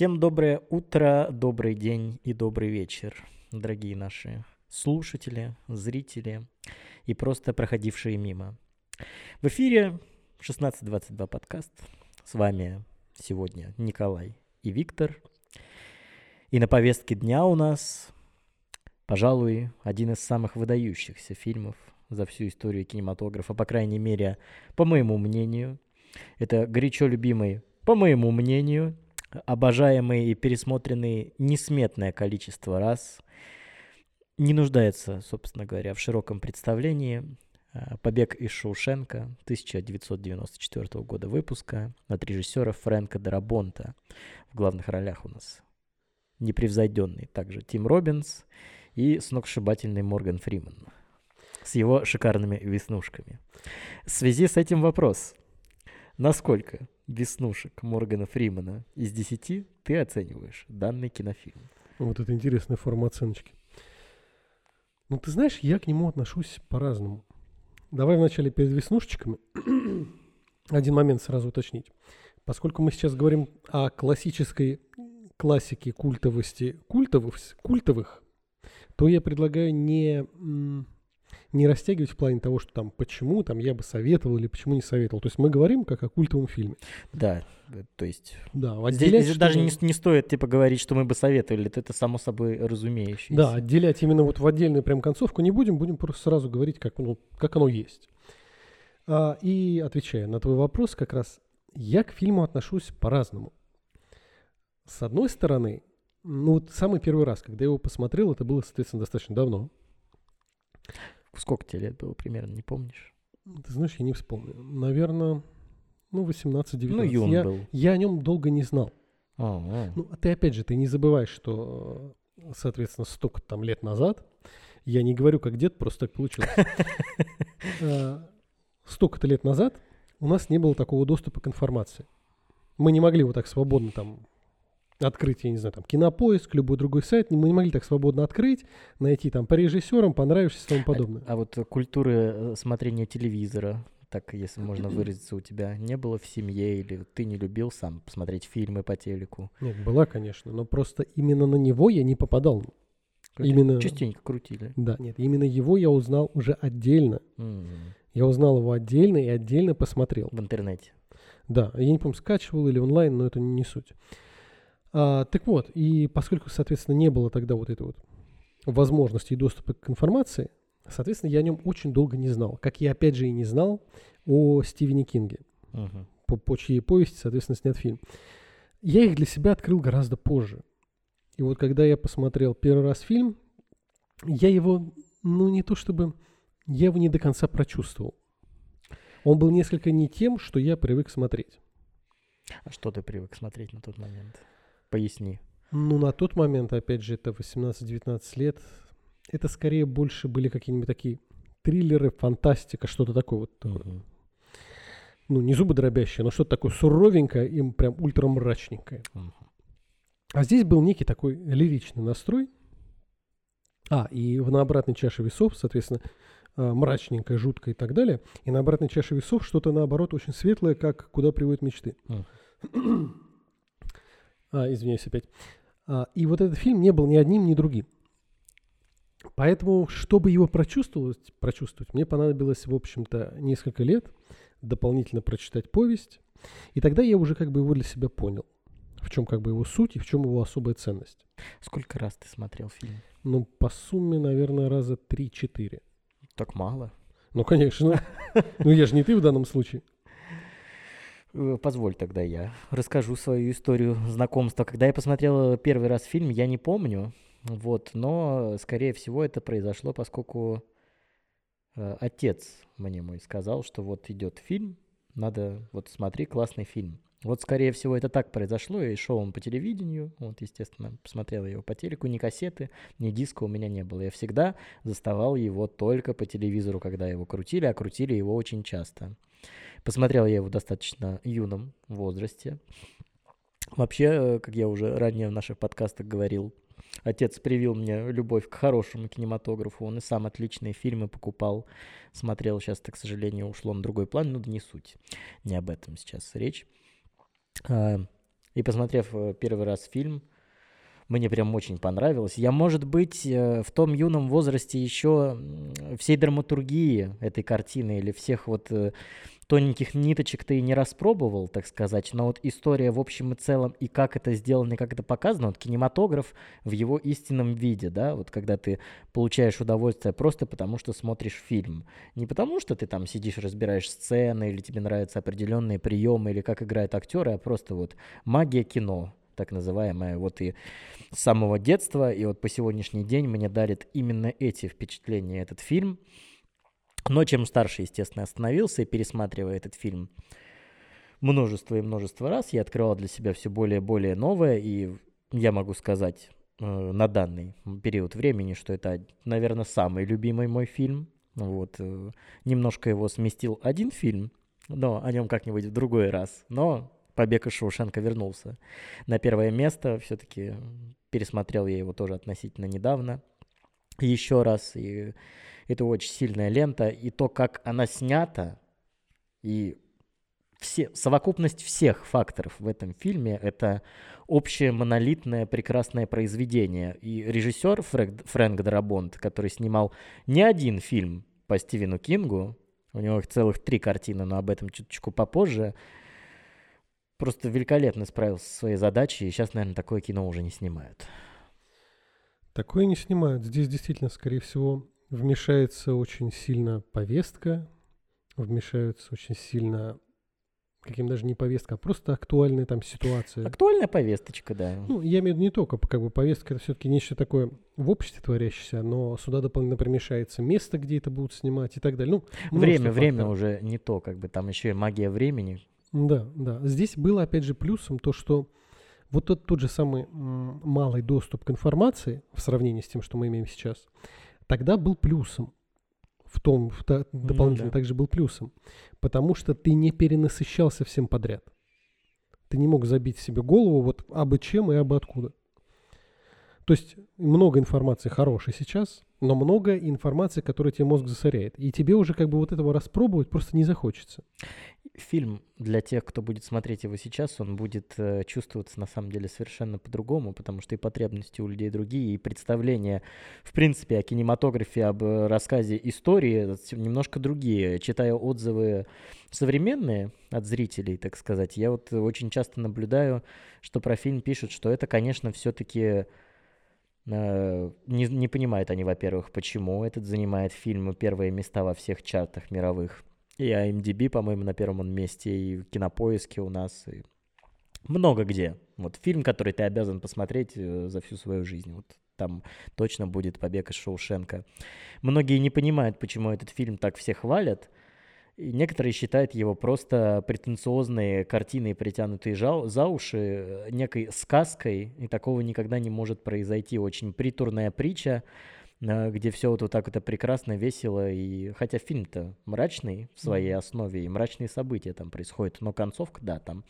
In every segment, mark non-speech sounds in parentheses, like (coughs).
Всем доброе утро, добрый день и добрый вечер, дорогие наши слушатели, зрители и просто проходившие мимо. В эфире 1622 подкаст. С вами сегодня Николай и Виктор. И на повестке дня у нас, пожалуй, один из самых выдающихся фильмов за всю историю кинематографа, по крайней мере, по моему мнению. Это горячо любимый, по моему мнению, обожаемый и пересмотренный несметное количество раз, не нуждается, собственно говоря, в широком представлении. А, «Побег из Шоушенка» 1994 года выпуска от режиссера Фрэнка Дарабонта. В главных ролях у нас непревзойденный также Тим Робинс и сногсшибательный Морган Фриман с его шикарными веснушками. В связи с этим вопрос. Насколько веснушек Моргана Фримана из 10 ты оцениваешь данный кинофильм? Вот это интересная форма оценочки. Ну, ты знаешь, я к нему отношусь по-разному. Давай вначале перед веснушечками (clears throat) один момент сразу уточнить. Поскольку мы сейчас говорим о классической классике культовости культовых, культовых то я предлагаю не не растягивать в плане того, что там почему там я бы советовал или почему не советовал. То есть мы говорим как о культовом фильме. Да, э, то есть да, здесь, здесь даже не, не стоит типа говорить, что мы бы советовали, это, это само собой разумеющееся. Да, отделять именно вот в отдельную прям концовку не будем, будем просто сразу говорить, как, ну, как оно есть. А, и отвечая на твой вопрос, как раз я к фильму отношусь по-разному. С одной стороны, ну вот самый первый раз, когда я его посмотрел, это было, соответственно, достаточно давно. Сколько тебе лет было примерно, не помнишь? Ты знаешь, я не вспомню. Наверное, ну, 18-19. Ну, юн я, был. Я о нем долго не знал. А-а. Ну, а ты опять же, ты не забываешь, что, соответственно, столько там лет назад, я не говорю как дед, просто так получилось. (laughs) А, столько-то лет назад у нас не было такого доступа к информации. Мы не могли вот так свободно там открыть, я не знаю, там, кинопоиск, любой другой сайт, мы не могли так свободно открыть, найти там по режиссерам, понравившись и тому подобное. А, а вот культуры э, смотрения телевизора, так, если можно выразиться, у тебя не было в семье или ты не любил сам посмотреть фильмы по телеку? Нет, была, конечно, но просто именно на него я не попадал. Именно... Частенько крутили. Да, нет, именно его я узнал уже отдельно. Mm-hmm. Я узнал его отдельно и отдельно посмотрел. В интернете? Да, я не помню, скачивал или онлайн, но это не суть. А, так вот, и поскольку, соответственно, не было тогда вот этой вот возможности и доступа к информации, соответственно, я о нем очень долго не знал. Как я, опять же, и не знал о Стивене Кинге, uh-huh. по, по чьей повести, соответственно, снят фильм. Я их для себя открыл гораздо позже. И вот когда я посмотрел первый раз фильм, я его, ну не то чтобы, я его не до конца прочувствовал. Он был несколько не тем, что я привык смотреть. А что ты привык смотреть на тот момент? Поясни. Ну, на тот момент, опять же, это 18-19 лет. Это скорее больше были какие-нибудь такие триллеры, фантастика, что-то такое вот. Угу. Ну, не зубы дробящие, но что-то такое суровенькое и прям ультрамрачненькое. Угу. А здесь был некий такой лиричный настрой. А, и в, на обратной чаше весов, соответственно, а, мрачненькое, жуткое и так далее. И на обратной чаше весов что-то, наоборот, очень светлое, как «Куда приводят мечты». Угу. (clears throat) А, извиняюсь опять. А, и вот этот фильм не был ни одним, ни другим. Поэтому, чтобы его прочувствовать, прочувствовать, мне понадобилось, в общем-то, несколько лет дополнительно прочитать повесть. И тогда я уже как бы его для себя понял. В чем как бы его суть и в чем его особая ценность. Сколько раз ты смотрел фильм? Ну, по сумме, наверное, раза 3-4. Так мало. Ну, конечно. Ну, я же не ты в данном случае. Э, позволь тогда я расскажу свою историю знакомства. Когда я посмотрел первый раз фильм, я не помню, вот, но, скорее всего, это произошло, поскольку э, отец мне мой сказал, что вот идет фильм, надо, вот смотри, классный фильм. Вот, скорее всего, это так произошло, и шел он по телевидению, вот, естественно, посмотрел его по телеку, ни кассеты, ни диска у меня не было. Я всегда заставал его только по телевизору, когда его крутили, а крутили его очень часто. Посмотрел я его достаточно юном возрасте. Вообще, э, как я уже ранее в наших подкастах говорил, отец привил мне любовь к хорошему кинематографу. Он и сам отличные фильмы покупал, смотрел. Сейчас-то, к сожалению, ушло на другой план, но да не суть. Не об этом сейчас речь. А, И посмотрев э, первый раз фильм, мне прям очень понравилось. Я, может быть, э, в том юном возрасте еще всей драматургии этой картины или всех вот тоненьких ниточек-то и не распробовал, так сказать, но вот история в общем и целом и как это сделано, и как это показано, вот кинематограф в его истинном виде, да, вот когда ты получаешь удовольствие просто потому, что смотришь фильм. Не потому, что ты там сидишь, разбираешь сцены, или тебе нравятся определенные приемы, или как играют актеры, а просто вот магия кино, так называемая. Вот и с самого детства, и вот по сегодняшний день мне дарит именно эти впечатления этот фильм. Но чем старше, естественно, остановился и пересматривая этот фильм множество и множество раз, я открывал для себя все более и более новое, и я могу сказать э, на данный период времени, что это, наверное, самый любимый мой фильм. Вот, э, немножко его сместил один фильм, но о нем как-нибудь в другой раз. Но побег из Шоушенка вернулся на первое место. Все-таки пересмотрел я его тоже относительно недавно. Еще раз. И это очень сильная лента. И то, как она снята, и все, совокупность всех факторов в этом фильме — это общее монолитное прекрасное произведение. И режиссер Фрэнк, Фрэнк Дарабонт, который снимал не один фильм по Стивену Кингу, у него их целых три картины, но об этом чуточку попозже — просто великолепно справился со своей задачей, и сейчас, наверное, такое кино уже не снимают. Такое не снимают. Здесь действительно, скорее всего, вмешается очень сильно повестка, вмешаются очень сильно каким даже не повестка, а просто актуальная там ситуация. Актуальная повесточка, да. Ну, я имею в виду не только, как бы повестка это все-таки нечто такое в обществе творящееся, но сюда дополнительно примешается место, где это будут снимать и так далее. Ну, время, время уже не то, как бы там еще и магия времени, да, да. Здесь было, опять же, плюсом то, что вот тот, тот же самый малый доступ к информации в сравнении с тем, что мы имеем сейчас, тогда был плюсом. В том, в та, дополнительно ну, да. также был плюсом. Потому что ты не перенасыщался всем подряд. Ты не мог забить себе голову вот абы чем и абы откуда. То есть много информации хорошей сейчас, но много информации, которая тебе мозг засоряет. И тебе уже как бы вот этого распробовать просто не захочется фильм для тех, кто будет смотреть его сейчас, он будет э, чувствоваться на самом деле совершенно по-другому, потому что и потребности у людей другие, и представления, в принципе, о кинематографе, об э, рассказе истории немножко другие. Читая отзывы современные от зрителей, так сказать, я вот очень часто наблюдаю, что про фильм пишут, что это, конечно, все-таки не, не понимают они, во-первых, почему этот занимает фильм первые места во всех чартах мировых и IMDb, по-моему, на первом месте, и в Кинопоиске у нас, и много где. Вот фильм, который ты обязан посмотреть э, за всю свою жизнь. Вот там точно будет «Побег из Шоушенка». Многие не понимают, почему этот фильм так все хвалят. И некоторые считают его просто претенциозной картиной, притянутой за уши, э, некой сказкой, и такого никогда не может произойти. Очень притурная притча, где все вот, вот так это прекрасно, весело, и хотя фильм-то мрачный в своей основе, и мрачные события там происходят, но концовка, да, там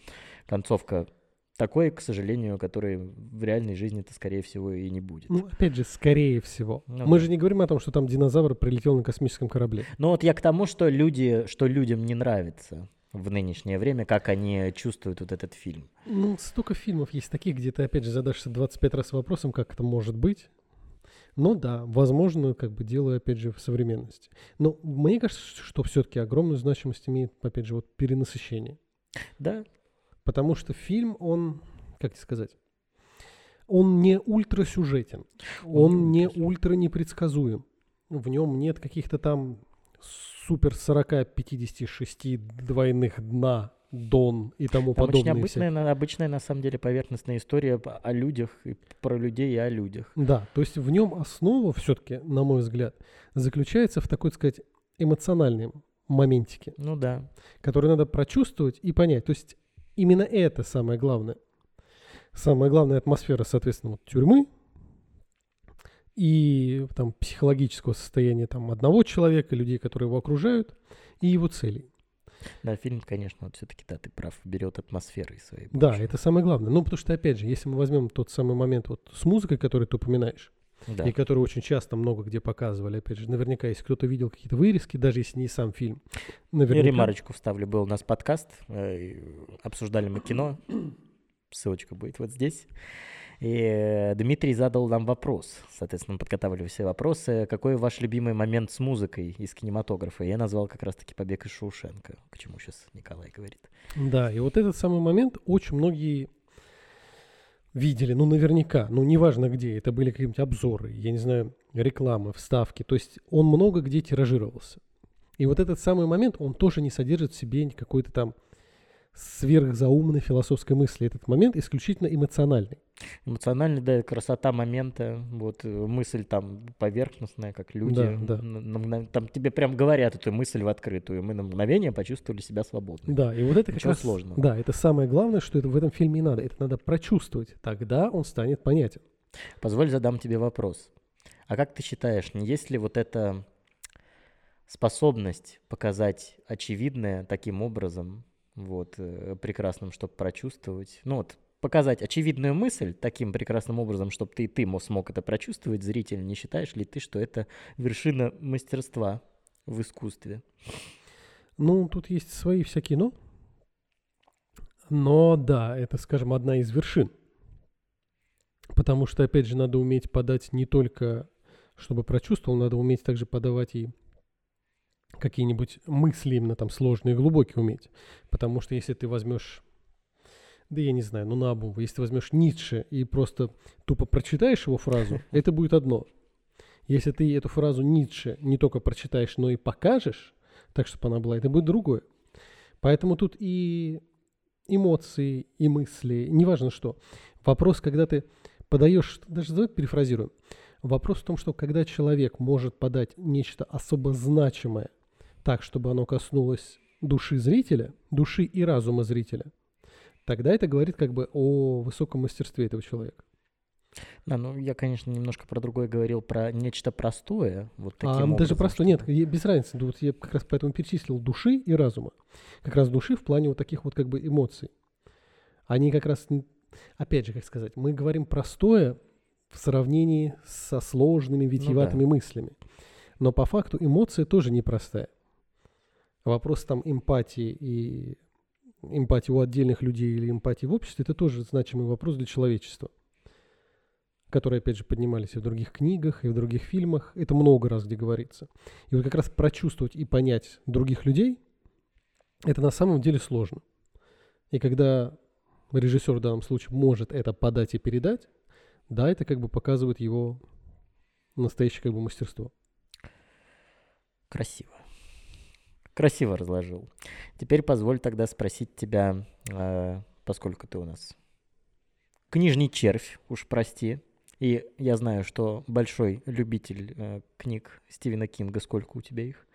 концовка такой, к сожалению, который в реальной жизни-то, скорее всего, и не будет. Ну, опять же, скорее всего. Ну, Мы да. же не говорим о том, что там динозавр прилетел на космическом корабле. Ну вот я к тому, что люди, что людям не нравится в нынешнее время, как они чувствуют вот этот фильм. Ну, столько фильмов есть таких, где ты, опять же, задашься 25 раз вопросом, как это может быть, но да, возможно, как бы дело, опять же, в современности. Но мне кажется, что все-таки огромную значимость имеет, опять же, вот перенасыщение. Да. Потому что фильм, он, как тебе сказать, он не ультрасюжетен, он, не ультра непредсказуем. В нем нет каких-то там супер 40-56 двойных дна Дон и тому Там подобное. Очень обычная, на, обычная, на самом деле, поверхностная история о людях, и про людей и о людях. Да, то есть в нем основа все-таки, на мой взгляд, заключается в такой, так сказать, эмоциональной моментике. Ну да. Который надо прочувствовать и понять. То есть именно это самое главное. Самая главная атмосфера, соответственно, вот, тюрьмы и там психологического состояния там одного человека, людей, которые его окружают, и его целей. Да, фильм, конечно, вот все-таки, да, ты прав, берет атмосферой своей. Да, это самое главное. Ну, потому что, опять же, если мы возьмем тот самый момент вот с музыкой, который ты упоминаешь, да. и который очень часто много где показывали, опять же, наверняка, если кто-то видел какие-то вырезки, даже если не сам фильм. Наверняка... Я ремарочку вставлю, был у нас подкаст, э, обсуждали мы кино, ссылочка будет вот здесь. И э, Дмитрий задал нам вопрос, соответственно, мы подготавливали все вопросы. Какой ваш любимый момент с музыкой из кинематографа? Я назвал как раз-таки «Побег из Шоушенка», к чему сейчас Николай говорит. Да, и вот этот самый момент очень многие видели, ну, наверняка, ну, неважно где, это были какие-нибудь обзоры, я не знаю, рекламы, вставки, то есть он много где тиражировался. И вот этот самый момент, он тоже не содержит в себе какой-то там сверхзаумной философской мысли. Этот момент исключительно эмоциональный. Эмоциональный, да, красота момента, вот э, мысль там поверхностная, как люди. Да, да. На- на- там тебе прям говорят эту мысль в открытую. Мы на мгновение почувствовали себя свободно. Да, и вот это как раз... сложного. Да, это самое главное, что это в этом фильме и надо. Это надо прочувствовать. Тогда он станет понятен. Позволь задам тебе вопрос. А как ты считаешь, не есть ли вот эта способность показать очевидное таким образом, вот, э, прекрасным, чтобы прочувствовать, ну вот, показать очевидную мысль таким прекрасным образом, чтобы ты, ты мо- смог это прочувствовать, зритель, не считаешь ли ты, что это вершина мастерства в искусстве? Ну, тут есть свои всякие «но». Но да, это, скажем, одна из вершин. Потому что, опять же, надо уметь подать не только, чтобы прочувствовал, надо уметь также подавать и какие-нибудь мысли именно там сложные, глубокие уметь. Потому что если ты возьмешь, да я не знаю, ну на обум, если возьмешь Ницше и просто тупо прочитаешь его фразу, (laughs) это будет одно. Если ты эту фразу Ницше не только прочитаешь, но и покажешь, так, чтобы она была, это будет другое. Поэтому тут и эмоции, и мысли, неважно что. Вопрос, когда ты подаешь, даже давай перефразируем. Вопрос в том, что когда человек может подать нечто особо значимое так, чтобы оно коснулось души зрителя, души и разума зрителя, тогда это говорит как бы о высоком мастерстве этого человека. Да, ну я, конечно, немножко про другое говорил, про нечто простое, вот таким А образом. даже просто нет, без разницы. Вот я как раз поэтому перечислил души и разума. Как раз души в плане вот таких вот как бы эмоций. Они как раз, опять же, как сказать, мы говорим простое в сравнении со сложными, витиеватыми мыслями. Но по факту эмоция тоже непростая. Вопрос там эмпатии и эмпатии у отдельных людей или эмпатии в обществе, это тоже значимый вопрос для человечества которые, опять же, поднимались и в других книгах, и в других фильмах. Это много раз где говорится. И вот как раз прочувствовать и понять других людей, это на самом деле сложно. И когда режиссер в данном случае может это подать и передать, да, это как бы показывает его настоящее как бы мастерство. Красиво. Красиво разложил. Теперь позволь тогда спросить тебя, э, поскольку ты у нас книжный червь, уж прости. И я знаю, что большой любитель э, книг Стивена Кинга. Сколько у тебя их?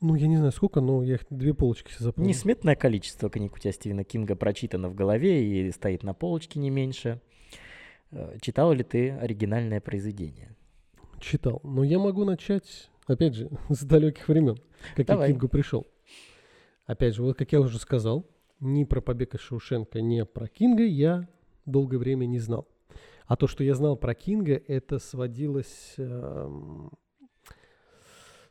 Ну, я не знаю сколько, но я их две полочки себе запомнил. Несметное количество книг у тебя Стивена Кинга прочитано в голове и стоит на полочке не меньше. Э, Читал ли ты оригинальное произведение? Читал. Но я могу начать, опять же, (laughs) с далеких времен, как Давай. я к Кингу пришел. Опять же, вот как я уже сказал, ни про побег из Шоушенка, ни про Кинга я долгое время не знал. А то, что я знал про Кинга, это сводилось, эм,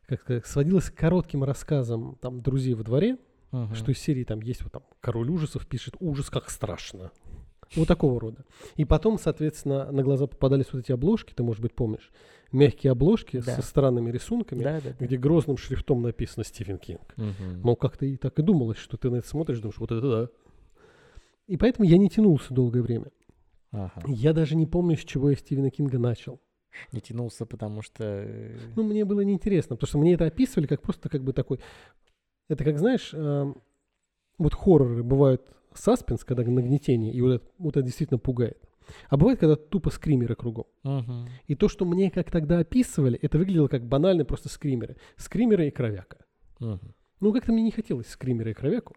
как сказать, сводилось к коротким рассказам там друзей во дворе, Мгм. что из серии там есть вот там король ужасов пишет ужас как страшно. Вот такого рода. И потом, соответственно, на глаза попадались вот эти обложки, ты, может быть, помнишь, мягкие обложки Да. со странными рисунками, Да, да, да. где грозным шрифтом написано Стивен Кинг. Мгм. Ну, как-то и так и думалось, что ты на это смотришь, думаешь, вот это да. И поэтому я не тянулся долгое время. Ага. Я даже не помню, с чего я Стивена Кинга начал. Не тянулся, потому что... э, Ну, мне было неинтересно, потому что мне это описывали как просто как бы такой... Это как, знаешь, эм, вот хорроры бывают саспенс, когда нагнетение, и вот это, вот это действительно пугает. А бывает, когда тупо скримеры кругом. Мгм. И то, что мне как тогда описывали, это выглядело как банально просто скримеры. Скримеры и кровяка. Мгм. Ну, как-то мне не хотелось скримера и кровяку.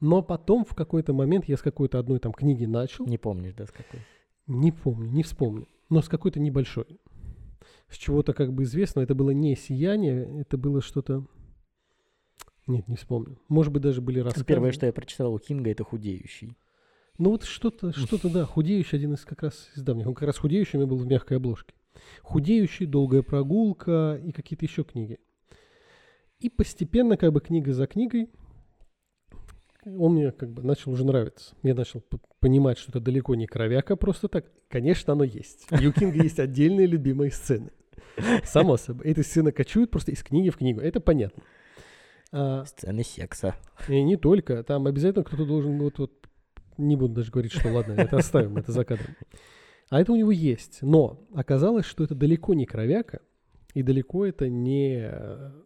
Но потом в какой-то момент я с какой-то одной там книги начал. Не помнишь, да, с какой? Не помню, не вспомню. Но с какой-то небольшой. С чего-то как бы известно. Это было не сияние, это было что-то... Нет, не вспомню. Может быть, даже были рассказы. Первое, что я прочитал у Кинга, это «Худеющий». Ну вот что-то, что-то, да, худеющий один из как раз из давних. Он как раз худеющий у меня был в мягкой обложке. Худеющий, долгая прогулка и какие-то еще книги. И постепенно, как бы книга за книгой, он мне как бы начал уже нравиться. Я начал понимать, что это далеко не кровяка просто так. Конечно, оно есть. У Кинга есть отдельные любимые сцены. Само собой. Эти сцены кочуют просто из книги в книгу. Это понятно. А, Сцены секса. и не только. Там обязательно кто-то должен... Вот, вот, не буду даже говорить, что ладно, это оставим, это за кадром. А это у него есть. Но оказалось, что это далеко не кровяка, и далеко это не,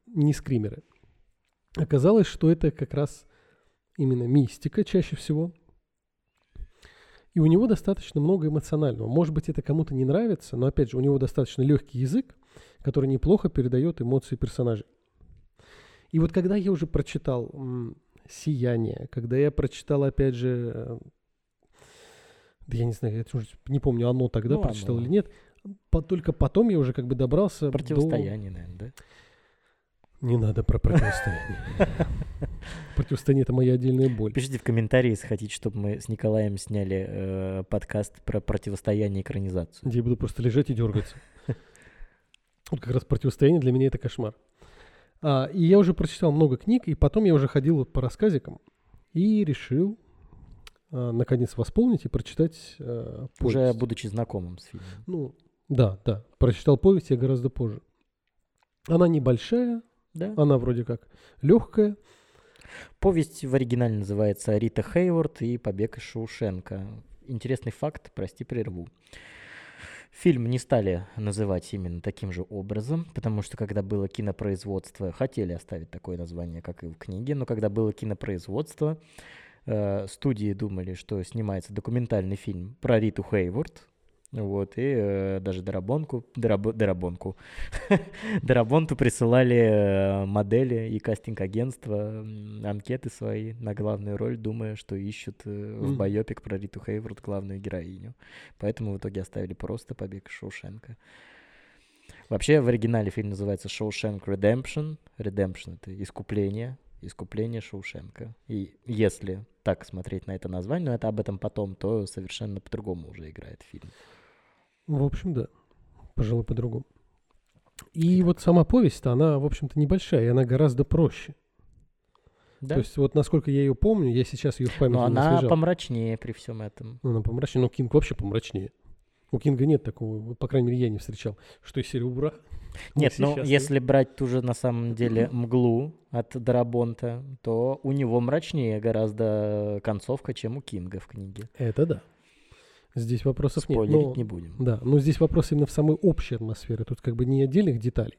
не скримеры. Оказалось, что это как раз именно мистика чаще всего. И у него достаточно много эмоционального. Может быть, это кому-то не нравится, но опять же, у него достаточно легкий язык, который неплохо передает эмоции персонажей. И вот когда я уже прочитал «Сияние», когда я прочитал, опять же, э, да я не знаю, я не помню, оно тогда Ну, прочитал «Оно». или нет, по- только потом я уже как бы добрался до... Противостояние, наверное, да? Не надо про противостояние. (laughs) Противостояние – это моя отдельная боль. Пишите в комментарии, если хотите, чтобы мы с Николаем сняли э, подкаст про противостояние и экранизацию. где я буду просто лежать и дергаться. Вот как раз противостояние для меня это кошмар. А, и я уже прочитал много книг, и потом я уже ходил по рассказикам и решил а, наконец восполнить и прочитать а, Уже повесть. будучи знакомым с фильмом. Ну, да, да. Прочитал повесть я гораздо позже. Она небольшая, Да. она вроде как легкая. Повесть в оригинале называется «Рита Хейворд и побег из Шоушенка». Интересный факт, прости, прерву. Фильм не стали называть именно таким же образом, потому что когда было кинопроизводство, хотели оставить такое название, как и в книге, но когда было кинопроизводство, э, студии думали, что снимается документальный фильм про Риту Хейворд, вот, и э, даже Дарабонку, Дарабо- Дарабонку, (laughs) Дарабонту присылали э, модели и кастинг-агентства, анкеты свои на главную роль, думая, что ищут э, в байопик про Риту Хейворд главную героиню. Поэтому в итоге оставили просто «Побег Шоушенка». Вообще в оригинале фильм называется «Шоушенк Redemption». Redemption — это искупление, искупление Шоушенка. И если так смотреть на это название, но это об этом потом, то совершенно по-другому уже играет фильм. В общем, да. Пожалуй, по-другому. И вот сама повесть-то, она, в общем-то, небольшая, и она гораздо проще. Да? То есть, вот насколько я ее помню, я сейчас ее в памяти но она освежал. помрачнее при всем этом. Она помрачнее, но Кинг вообще помрачнее. У Кинга нет такого, по крайней мере, я не встречал, что из серии «Ура». Не Нет, ну сейчас, если брать ту же на самом деле мглу от Дарабонта, то у него мрачнее гораздо концовка, чем у Кинга в книге. Это да. Здесь вопросов нет. Спойлерить но- не будем. Да, но здесь вопрос именно в самой общей атмосфере. Тут как бы не отдельных деталей.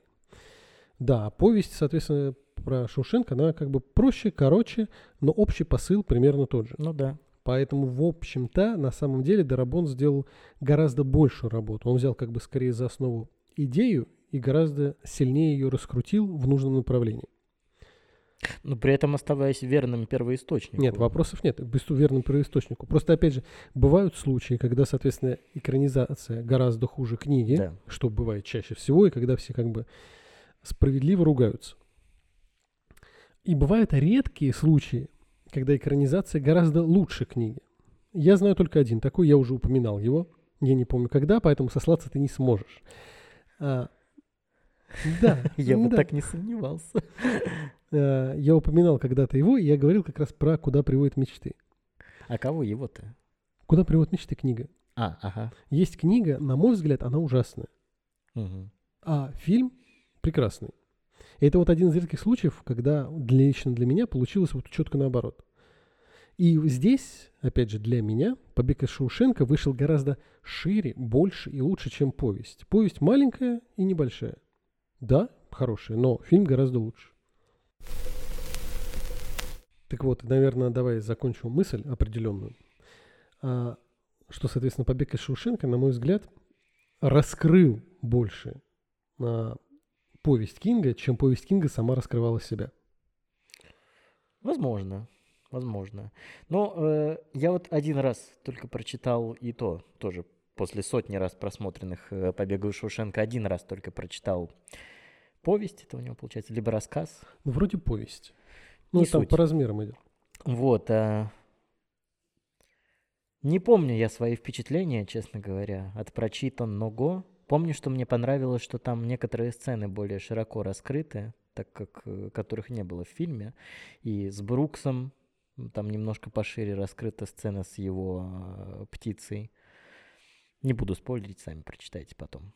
Да, повесть, соответственно, про Шушенко, она как бы проще, короче, но общий посыл примерно тот же. Ну да. Поэтому, в общем-то, на самом деле Дарабон сделал гораздо большую работу. Он взял как бы скорее за основу идею и гораздо сильнее ее раскрутил в нужном направлении. Но при этом оставаясь верным первоисточнику. Нет, вопросов нет, без верному первоисточнику. Просто, опять же, бывают случаи, когда, соответственно, экранизация гораздо хуже книги, Да. что бывает чаще всего, и когда все как бы справедливо ругаются. И бывают редкие случаи, когда экранизация гораздо лучше книги. Я знаю только один такой, я уже упоминал его. Я не помню когда, поэтому сослаться ты не сможешь. А, (laughs) да, Я бы так не сомневался. (laughs) Э, я упоминал когда-то его, и я говорил как раз про «Куда приводят мечты». А кого его-то? «Куда приводят мечты» книга. А, ага. Есть книга, на мой взгляд, она ужасная. А фильм прекрасный. И это вот один из редких случаев, когда для, лично для меня получилось вот четко наоборот. И здесь, опять же, для меня «Побег из Шоушенка» вышел гораздо шире, больше и лучше, чем повесть. Повесть маленькая и небольшая. Да, хорошая, но фильм гораздо лучше. Так вот, наверное, давай закончим мысль определенную. А, что, соответственно, «Побег из Шоушенка», на мой взгляд, раскрыл больше а, повесть Кинга, чем повесть Кинга сама раскрывала себя. Возможно. Возможно. Но э, я вот один раз только прочитал и то, тоже после сотни раз просмотренных э, «Побега из Шоушенка», один раз только прочитал повесть, это у него получается, либо рассказ. Ну, вроде повесть. Ну, там суть. по размерам идет. Вот. а, Не помню я свои впечатления, честно говоря, от прочитанного. Помню, что мне понравилось, что там некоторые сцены более широко раскрыты, так как э, которых не было в фильме. И с Бруксом Там немножко пошире раскрыта сцена с его э, птицей. Не буду спойлерить, сами прочитайте потом.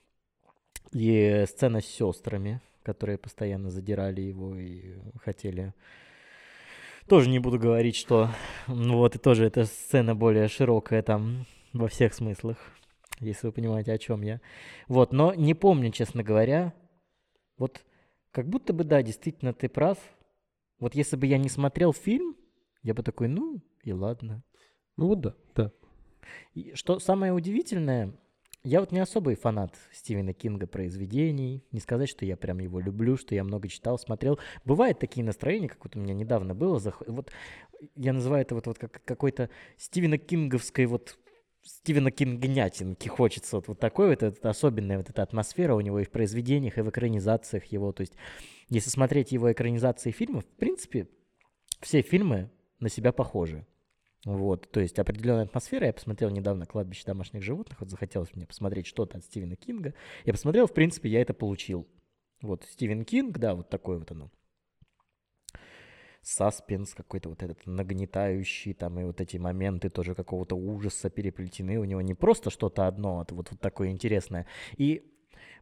И сцена с сестрами, которые постоянно задирали его и хотели... Тоже не буду говорить, что... Ну вот, и тоже эта сцена более широкая там во всех смыслах, если вы понимаете, о чем я. Вот, но не помню, честно говоря. Вот как будто бы, да, действительно, ты прав. Вот если бы я не смотрел фильм, я бы такой, ну и ладно. Ну вот да, да. И что самое удивительное, я вот не особый фанат Стивена Кинга произведений. Не сказать, что я прям его люблю, что я много читал, смотрел. Бывают такие настроения, как вот у меня недавно было. Вот я называю это вот, вот как какой-то Стивена Кинговской вот Стивена Кингнятинки хочется вот, вот такой вот, это особенная вот эта атмосфера у него и в произведениях, и в экранизациях его. То есть, если смотреть его экранизации фильмов, в принципе, все фильмы на себя похожи. Вот, то есть определенная атмосфера. Я посмотрел недавно «Кладбище домашних животных», вот захотелось мне посмотреть что-то от Стивена Кинга. Я посмотрел, в принципе, я это получил. Вот Стивен Кинг, да, вот такое вот оно. Саспенс какой-то вот этот нагнетающий, там и вот эти моменты тоже какого-то ужаса переплетены. У него не просто что-то одно, а вот, вот такое интересное. И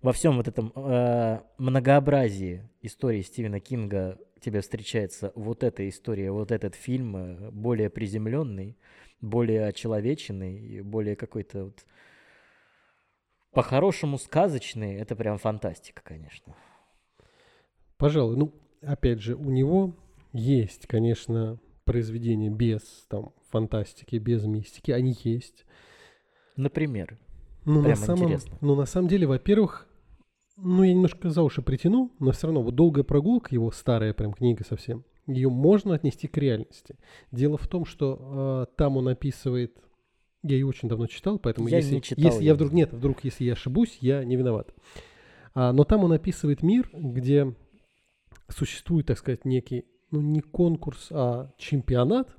во всем вот этом э, многообразии истории Стивена Кинга тебе встречается вот эта история, вот этот фильм э, более приземленный, более очеловеченный, более какой-то вот по-хорошему сказочный. Это прям фантастика, конечно. Пожалуй, ну, опять же, у него есть, конечно, произведения без там фантастики, без мистики, они есть. Например. Но на, самом, интересно. но на самом деле, во-первых, ну, я немножко за уши притяну, но все равно вот долгая прогулка, его старая прям книга совсем, ее можно отнести к реальности. Дело в том, что э, там он описывает, я ее очень давно читал, поэтому Я если, не читал если я вдруг, нет, вдруг если я ошибусь, я не виноват. А, но там он описывает мир, где существует, так сказать, некий, ну, не конкурс, а чемпионат,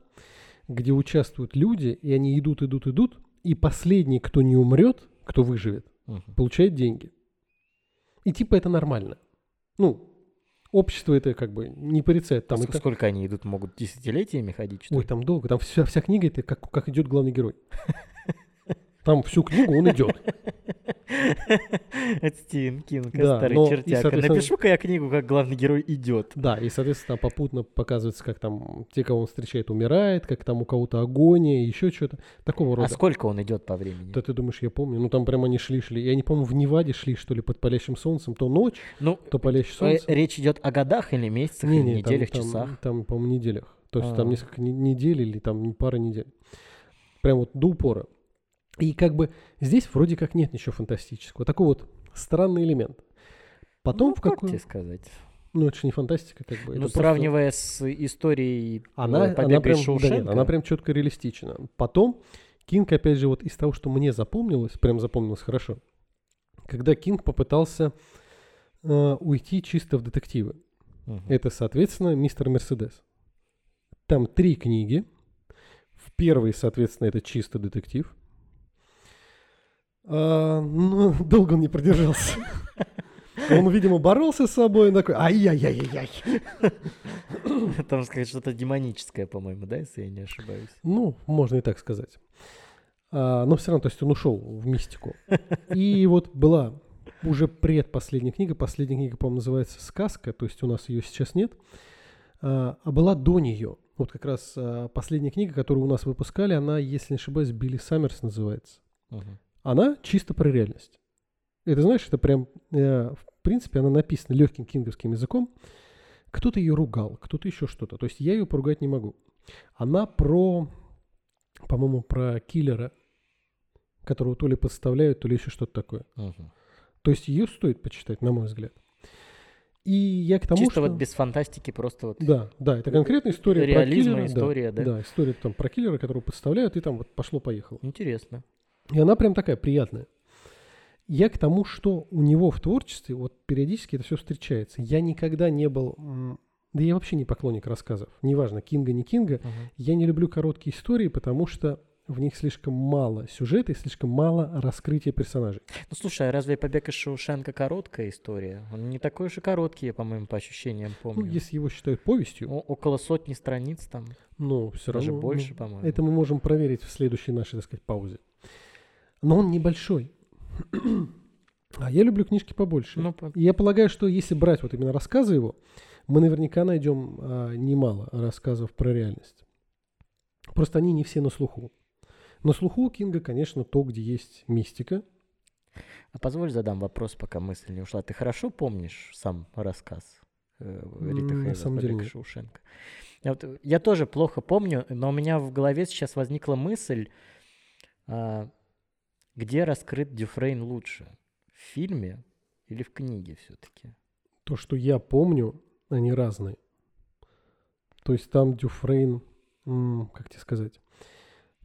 где участвуют люди, и они идут, идут, идут, и последний, кто не умрет, кто выживет, Мгм. получает деньги. И типа это нормально. Ну, общество это как бы не порицает. Там А так- Сколько они идут, могут десятилетиями ходить? Что Ой, там долго. Там вся, вся книга это как, как идет главный герой. Там всю книгу он идет. Это (laughs) Стивен Кинг, Да, старый но чертяка. соответственно- Напишу-ка я книгу, как главный герой идет. Да, и, соответственно, там попутно показывается, как там те, кого он встречает, умирает, как там у кого-то агония, еще что-то. Такого А рода. сколько он идет по времени? Да ты думаешь, я помню? Ну там прямо они шли-шли. Я не помню, в Неваде шли, что ли, под палящим солнцем. То ночь, Ну, то палящее э, солнце. речь идет о годах или месяцах, или Не-не, там- неделях, там, часах? Там, по-моему, неделях. То есть там А. несколько не- недель или там не пара недель. Прям вот до упора. И как бы здесь вроде как нет ничего фантастического. Такой вот странный элемент. Потом ну, в как какой... тебе сказать? Ну, это же не фантастика, как бы. Ну, это просто- сравнивая с историей Она, э, она «Побега прям, из да нет, Шоушенка», она прям четко реалистична. Потом Кинг, опять же, вот из того, что мне запомнилось, прям запомнилось хорошо, когда Кинг попытался э, уйти чисто в детективы. Мгм. Это, соответственно, мистер Мерседес. Там три книги. В первой, соответственно, это чисто детектив. А, ну, (laughs) долго он не продержался. Он, видимо, боролся с собой, такой, ай-яй-яй-яй. (coughs) Там сказать что-то демоническое, по-моему, да, если я не ошибаюсь. Ну, можно и так сказать. А, но все равно, то есть он ушел в мистику. И вот была уже предпоследняя книга. Последняя книга, по-моему, называется «Сказка», то есть у нас ее сейчас нет. А, а была до нее. Вот как раз а, последняя книга, которую у нас выпускали, она, если не ошибаюсь, Билли Саммерс называется. Она чисто про реальность. Это, знаешь, это прям, э, в принципе, она написана легким кинговским языком. Кто-то ее ругал, кто-то еще что-то. То есть я ее поругать не могу. Она про, по-моему, про киллера, которого то ли подставляют, то ли еще что-то такое. Мгм. То есть ее стоит почитать, на мой взгляд. И я к тому, Чисто что... вот без фантастики, просто вот Да, да, это конкретная история реализма, про киллера. история, да? Да, история там про киллера, которого подставляют, и там вот пошло-поехало. Интересно. И она прям такая приятная. Я к тому, что у него в творчестве, вот периодически это все встречается. Я никогда не был, да я вообще не поклонник рассказов. Неважно, Кинга, не Кинга. Мгм. Я не люблю короткие истории, потому что в них слишком мало сюжета и слишком мало раскрытия персонажей. Ну слушай, а разве «Побег из Шоушенка» короткая история? Он не такой уж и короткий, я, по-моему, по ощущениям помню. Ну, если его считают повестью, О- около сотни страниц там, ну, все даже равно... больше, ну, по-моему. Это мы можем проверить в следующей нашей, так сказать, паузе. Но он небольшой. А я люблю книжки побольше. Ну, И я полагаю, что если брать вот именно рассказы его, мы наверняка найдем а, немало рассказов про реальность. Просто они не все на слуху. На слуху у Кинга, конечно, то, где есть мистика. А позволь задам вопрос, пока мысль не ушла. Ты хорошо помнишь сам рассказ э, Риты М, на самом деле «Побег из нет. Шоушенка»? Я, вот, э, я тоже плохо помню, но у меня в голове сейчас возникла мысль, а, где раскрыт Дюфрейн лучше? В фильме или в книге все-таки? То, что я помню, они разные. То есть там Дюфрейн, как тебе сказать,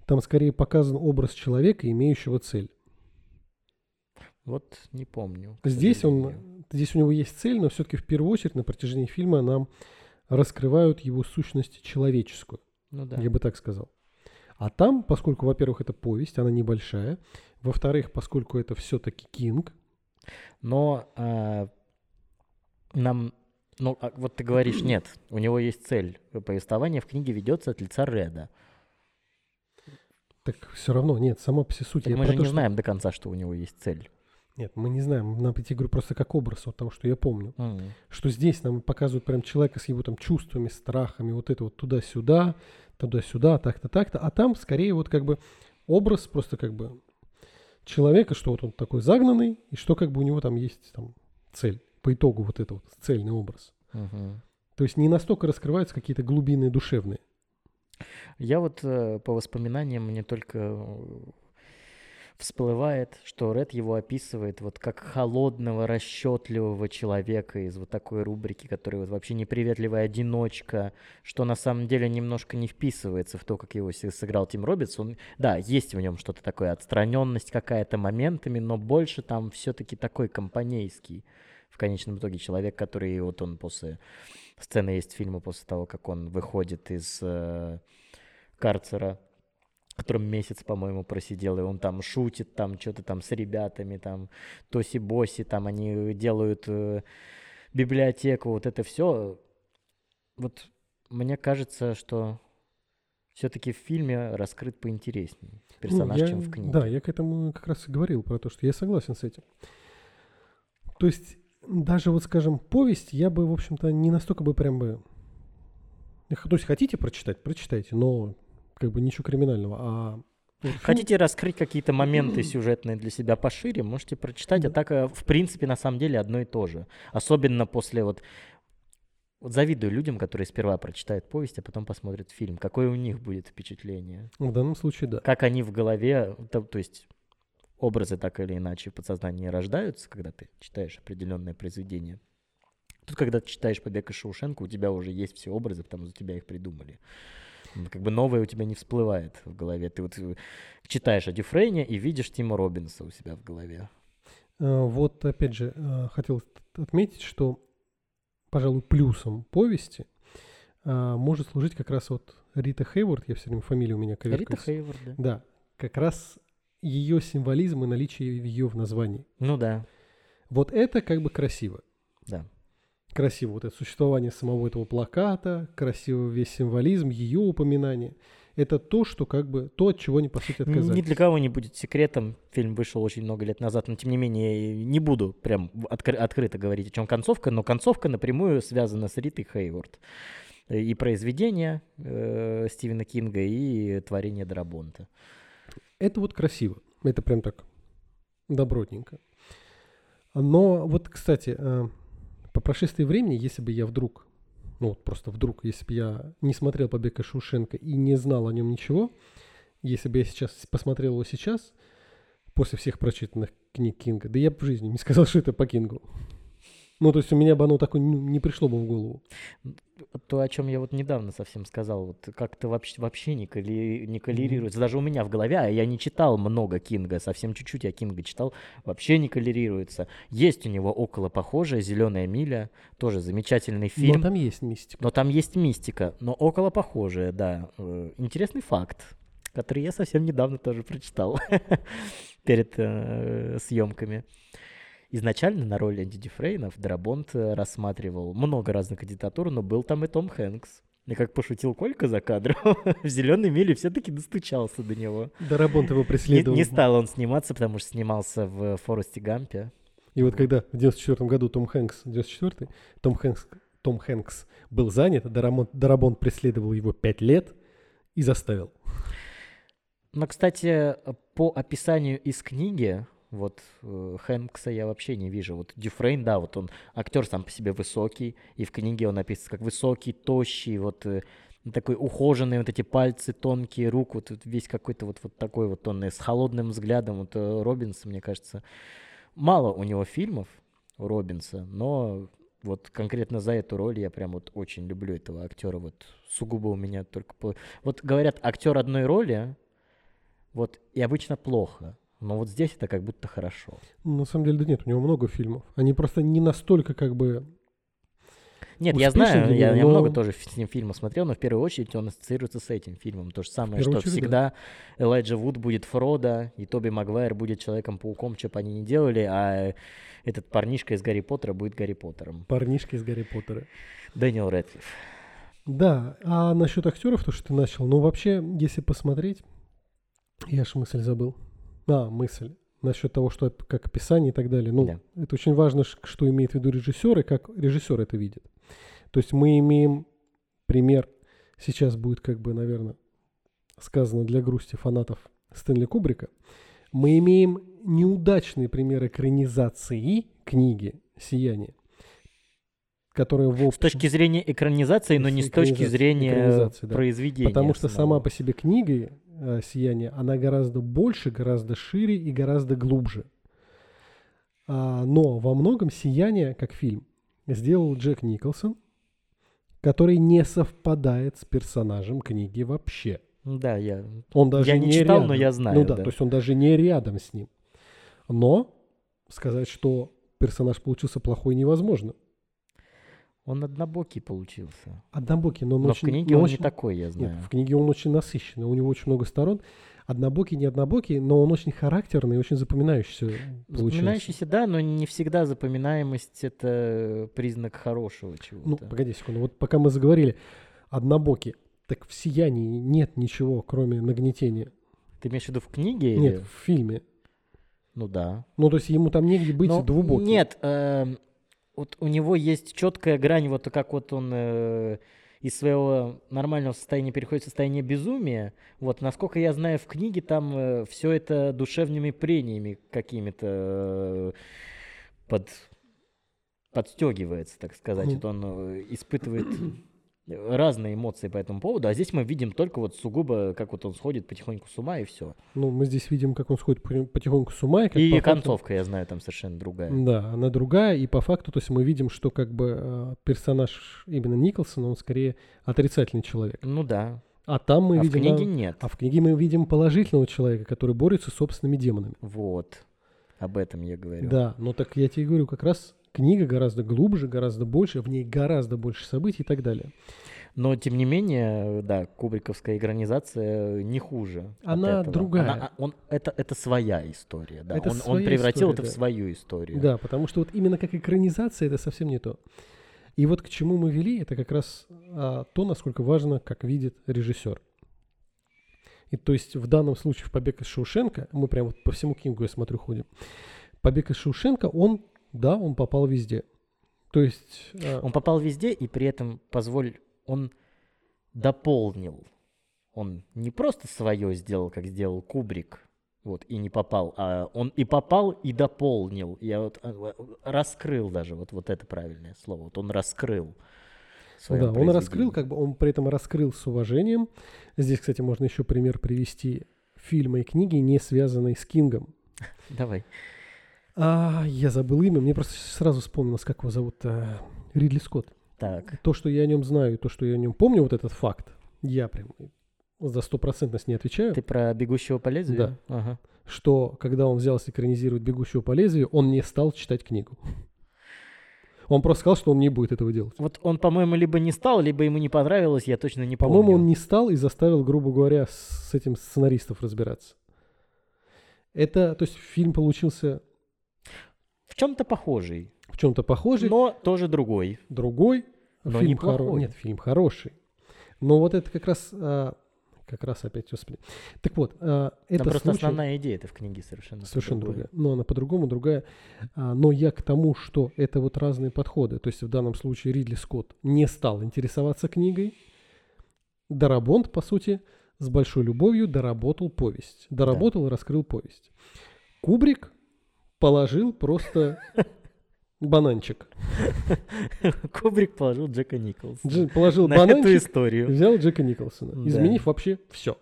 там скорее показан образ человека, имеющего цель. Вот не помню. Здесь сожалению. он, здесь у него есть цель, но все-таки в первую очередь на протяжении фильма нам раскрывают его сущность человеческую, Ну да. я бы так сказал. А там, поскольку, во-первых, это повесть, она небольшая, во-вторых, поскольку это все-таки Кинг, Но а, нам, ну а вот ты говоришь, (clears throat) нет, у него есть цель. Повествование в книге ведется от лица Реда. так все равно, нет, сама по суть. Так мы же то, не что- знаем до конца, что у него есть цель. Нет, мы не знаем, нам я говорю просто как образ, вот того, что я помню. М. Что здесь нам показывают прям человека с его там чувствами, страхами, вот это вот туда-сюда, туда-сюда, так-то, так-то. А там скорее вот как бы образ просто как бы человека, что вот он такой загнанный, и что как бы у него там есть там цель. По итогу вот это вот цельный образ. Мгм. То есть не настолько раскрываются какие-то глубины душевные. Я вот э, по воспоминаниям мне только э, всплывает, что Ред его описывает вот как холодного, расчетливого человека из вот такой рубрики, который вот вообще неприветливая одиночка, что на самом деле немножко не вписывается в то, как его сыграл Тим Робинс. Он, да, есть в нем что-то такое, отстраненность какая-то моментами, но больше там все-таки такой компанейский в конечном итоге человек, который вот он после сцены есть фильма после того, как он выходит из э, карцера, в котором месяц, по-моему, просидел, и он там шутит, там что-то там с ребятами, там тоси-боси, там они делают э, библиотеку, вот это все. Вот мне кажется, что все-таки в фильме раскрыт поинтереснее Ну, персонаж, я- чем в книге. Да, я к этому как раз и говорил, про то, что я согласен с этим. То есть даже вот, скажем, повесть я бы, в общем-то, не настолько бы прям бы... То есть хотите прочитать, прочитайте, но как бы ничего криминального. А фильм- Хотите раскрыть какие-то моменты сюжетные для себя пошире, можете прочитать. А так, э, в принципе, на самом деле одно и то же. Особенно после вот... Вот завидую людям, которые сперва прочитают повесть, а потом посмотрят фильм. Какое у них будет впечатление? В данном случае, да. Как они в голове, то, то есть образы так или иначе в подсознании рождаются, когда ты читаешь определенное произведение. Тут, когда ты читаешь «Побег из Шоушенка», у тебя уже есть все образы, потому что тебя их придумали. Как бы новое у тебя не всплывает в голове. Ты вот э, читаешь о Дюфрейне и видишь Тима Робинса у себя в голове. А, Вот, опять же, а, хотел отметить, что, пожалуй, плюсом повести может служить как раз вот Рита Хейворд, я все время фамилия у меня Рита коверкается. Хейворд, да. Да, как раз ее символизм и наличие ее в названии. Ну да, Вот это как бы красиво. да. Красиво вот это существование самого этого плаката, красиво весь символизм, ее упоминание. Это то, что как бы, то, от чего они, по сути, отказались. Ни для кого не будет секретом. Фильм вышел очень много лет назад, но тем не менее не буду прям откры- открыто говорить, о чем концовка, но концовка напрямую связана с Ритой Хейворд. Э, И произведение э, Стивена Кинга, и творение Дарабонта. Это вот красиво. Это прям так добротненько. Но вот, кстати, э, по прошествии времени, если бы я вдруг, ну вот просто вдруг, если бы я не смотрел «Побег из Шушенко» и не знал о нем ничего, если бы я сейчас посмотрел его сейчас, после всех прочитанных книг Кинга, да я бы в жизни не сказал, что это по Кингу. Ну, то есть у меня бы оно такое не пришло бы в голову. То, о чем я вот недавно совсем сказал, вот как-то вообще, вообще не, колли- не коллерируется. Даже у меня в голове, а я не читал много Кинга, совсем чуть-чуть я Кинга читал, вообще не коллерируется. Есть у него около похожее «Зеленая миля», тоже замечательный фильм. Но там есть мистика. Но там есть мистика, но около похожая, да. Э, Интересный факт. который я совсем недавно тоже прочитал (laughs) перед э, съемками. Изначально на роль Энди Дюфрейна Дарабонт э, рассматривал много разных кандидатур, но был там и Том Хэнкс. И как пошутил Колька за кадром, (laughs) в «Зеленой миле» все-таки достучался до него. Дарабонт его Не, преследовал. не стал он сниматься, потому что снимался в «Форесте Гампе». И вот когда в 94 году Том Хэнкс, 94 Том Хэнкс, Том Хэнкс был занят, Дарабонт, Дарабонт преследовал его 5 лет и заставил. Но, кстати, по описанию из книги, вот э, Хэнкса я вообще не вижу. Вот Дюфрейн, да, вот он актер сам по себе высокий, и в книге он описан как высокий, тощий, вот э, такой ухоженный, вот эти пальцы тонкие, рук, вот, вот весь какой-то вот, вот такой вот он э, с холодным взглядом. Вот э, Робинс, мне кажется, мало у него фильмов, у Робинса, но вот конкретно за эту роль я прям вот очень люблю этого актера. Вот сугубо у меня только... Вот говорят, актер одной роли, вот и обычно плохо. Но вот здесь это как будто хорошо. На самом деле, да нет, у него много фильмов. Они просто не настолько как бы... Нет, я знаю, я, него, я но- много тоже с ним фильмов смотрел, но в первую очередь он ассоциируется с этим фильмом. То же самое, что очередь, всегда Элайджа Вуд будет Фродо, и Тоби Магуайр будет Человеком-пауком, что бы они ни делали, а этот парнишка из Гарри Поттера будет Гарри Поттером. Парнишки из Гарри Поттера. Дэниел Рэдклифф. Да, а насчет актеров, то, что ты начал, ну вообще, если посмотреть, я аж мысль забыл. А, мысль. Насчет того, что как описание и так далее. Ну, Да. это очень важно, что имеет в виду режиссер и как режиссер это видит. То есть мы имеем пример, сейчас будет как бы, наверное, сказано для грусти фанатов Стэнли Кубрика. Мы имеем неудачный пример экранизации книги «Сияние», которая в С общем- точки зрения экранизации, но С не с точки зрения да. произведения. Потому что сама по себе книга э, «Сияние», она гораздо больше, гораздо шире и гораздо глубже. А, но во многом «Сияние» как фильм сделал Джек Николсон, который не совпадает с персонажем книги вообще. Да, я... Он даже Я не читал, но рядом. я знаю, Ну да, да. то есть он даже не рядом с ним. Но сказать, что персонаж получился плохой, невозможно. Он однобокий получился. Однобокий, но он Но очень... в книге он очень- не такой, я знаю. Нет, в книге он очень насыщенный, у него очень много сторон. Однобокий, не однобокий, но он очень характерный очень запоминающийся получился. Запоминающийся, да, но не всегда запоминаемость это признак хорошего чего-то. Ну, погоди секунду, вот пока мы заговорили, однобокий, так в «Сиянии» нет ничего, кроме нагнетения. Ты имеешь в виду в книге? Нет, или- в фильме. Ну да. Ну, то есть ему там негде быть Но двубоким. Нет, эм, вот у него есть четкая грань, вот как вот он э, из своего нормального состояния переходит в состояние безумия. Вот, насколько я знаю, в книге там все это душевными прениями какими-то э, под, подстегивается, так сказать. Ну. Вот он э, испытывает (clears throat) разные эмоции по этому поводу, а здесь мы видим только вот сугубо, как вот он сходит потихоньку с ума и все. Ну, мы здесь видим, как он сходит по- потихоньку с ума. И, как И по факту- концовка, я знаю, там совершенно другая. Да, она другая, и по факту, то есть мы видим, что как бы э, персонаж именно Николсона, он скорее отрицательный человек. Ну да. А там мы а в видим... книге а, нет. а в книге мы видим положительного человека, который борется с собственными демонами. Вот. Об этом я говорю. Да, но так я тебе говорю, как раз книга гораздо глубже, гораздо больше, в ней гораздо больше событий и так далее. Но, тем не менее, да, кубриковская экранизация не хуже. Она другая. Она- а, он, это, это своя история, да. Это он, он превратил история, это да. в свою историю. Да, потому что вот именно как экранизация это совсем не то. И вот к чему мы вели, это как раз а, то, насколько важно, как видит режиссер. И то есть в данном случае в «Побег из Шоушенка», мы прям вот по всему Кингу, я смотрю, ходим, «Побег из Шоушенка», он, да, он попал везде. То есть... а, Он попал везде, и при этом, позволь, он дополнил. Он не просто свое сделал, как сделал Кубрик, вот, и не попал, а он и попал, и дополнил. Я вот а, а, раскрыл даже, вот, вот это правильное слово. Вот он раскрыл. да, он раскрыл, как бы он при этом раскрыл с уважением. Здесь, кстати, можно еще пример привести фильма и книги, не связанной с Кингом. Давай. А, я забыл имя, мне просто сразу вспомнилось, как его зовут. а, Ридли Скотт. Так. То, что я о нем знаю, то, что я о нем помню, вот этот факт, я прям за стопроцентность не отвечаю, Ты про бегущего по лезвию? Да. Ага. что когда он взялся экранизировать «Бегущего по лезвию», он не стал читать книгу. Он просто сказал, что он не будет этого делать. Вот он, по-моему, либо не стал, либо ему не понравилось, я точно не помню. По-моему, он не стал и заставил, грубо говоря, с этим сценаристов разбираться. Это, то есть фильм получился В чем-то похожий, в чем-то похожий, но тоже другой. другой. Но фильм неплохой. хоро- Нет, фильм хороший. Но вот это как раз, а, как раз опять, господи. Так вот, Но это просто случай- основная идея это в книге совершенно, Совершенно другое. другая. Но она по-другому другая. А, Но я к тому, что это вот разные подходы. То есть в данном случае Ридли Скотт не стал интересоваться книгой. Дарабонт, по сути, с большой любовью доработал повесть. Доработал и раскрыл повесть. Кубрик положил просто бананчик. (laughs) Кубрик положил Джека Николса Дж- Положил на эту бананчик, историю. взял Джека Николсона, Да. изменив вообще все.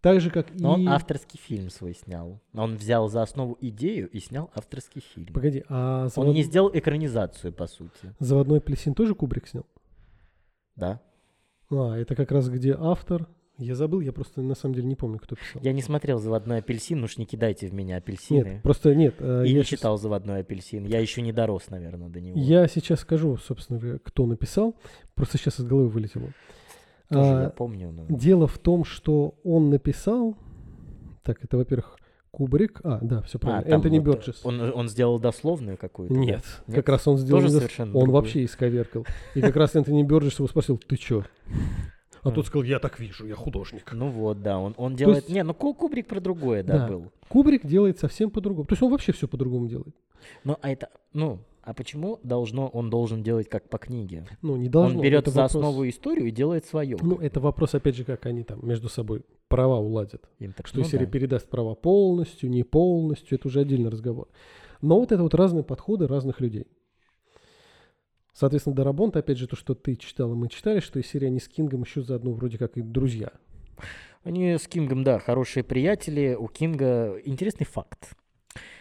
Так же, как Но и... он авторский фильм свой снял. Он взял за основу идею и снял авторский фильм. Погоди, а Он завод- не сделал экранизацию, по сути. заводной апельсин тоже Кубрик снял? Да. А, это как раз где автор. Я забыл, я просто на самом деле не помню, кто писал. Я не смотрел «Заводной апельсин», уж не кидайте в меня апельсины. Нет, просто нет. э, И я не щас- читал «Заводной апельсин». Я еще не дорос, наверное, до него. Я сейчас скажу, собственно кто написал. Просто сейчас из головы вылетело. Тоже А, я помню, но... Дело в том, что он написал... Так, это, во-первых, Кубрик. А, да, все А, правильно. там Энтони вот, Бёрджес. Он, он сделал дословную какую-то? да? Нет, Нет? как раз он сделал... Тоже дос- совершенно Он другую. вообще исковеркал. И как раз Энтони Бёрджес его спросил, ты чё? А тот сказал, я так вижу, я художник. Ну вот, да, он, он делает... есть- Не, ну Ку- Кубрик про другое, да, Да. был. Кубрик делает совсем по-другому. То есть он вообще все по-другому делает. Ну, а это... Ну, а почему должно, он должен делать как по книге? Ну, не должно. он берет это за вопрос- основу историю и делает свое. Ну, это вопрос, опять же, как они там между собой права уладят. Что ну, если да. передаст права полностью, не полностью, это уже отдельный разговор. Но вот это вот разные подходы разных людей. Соответственно, Дарабонт, опять же, то, что ты читал, и мы читали, что и серия они с Кингом еще заодно вроде как и друзья. Они с Кингом, да, хорошие приятели. У Кинга интересный факт.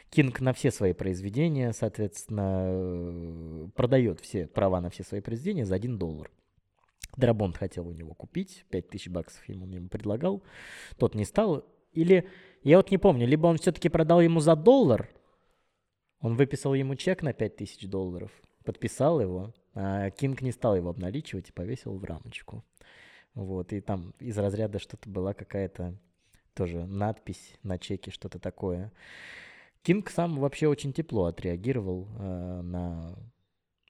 Кинг на все свои произведения, соответственно, э, продает все права на все свои произведения за 1 доллар. Дарабонт хотел у него купить, 5000 баксов ему, ему предлагал, тот не стал. Или, я вот не помню, либо он все-таки продал ему за доллар, он выписал ему чек на 5000 долларов, подписал его, а Кинг не стал его обналичивать и повесил в рамочку. Вот, и там из разряда что-то была какая-то тоже надпись на чеке, что-то такое. Кинг сам вообще очень тепло отреагировал э, на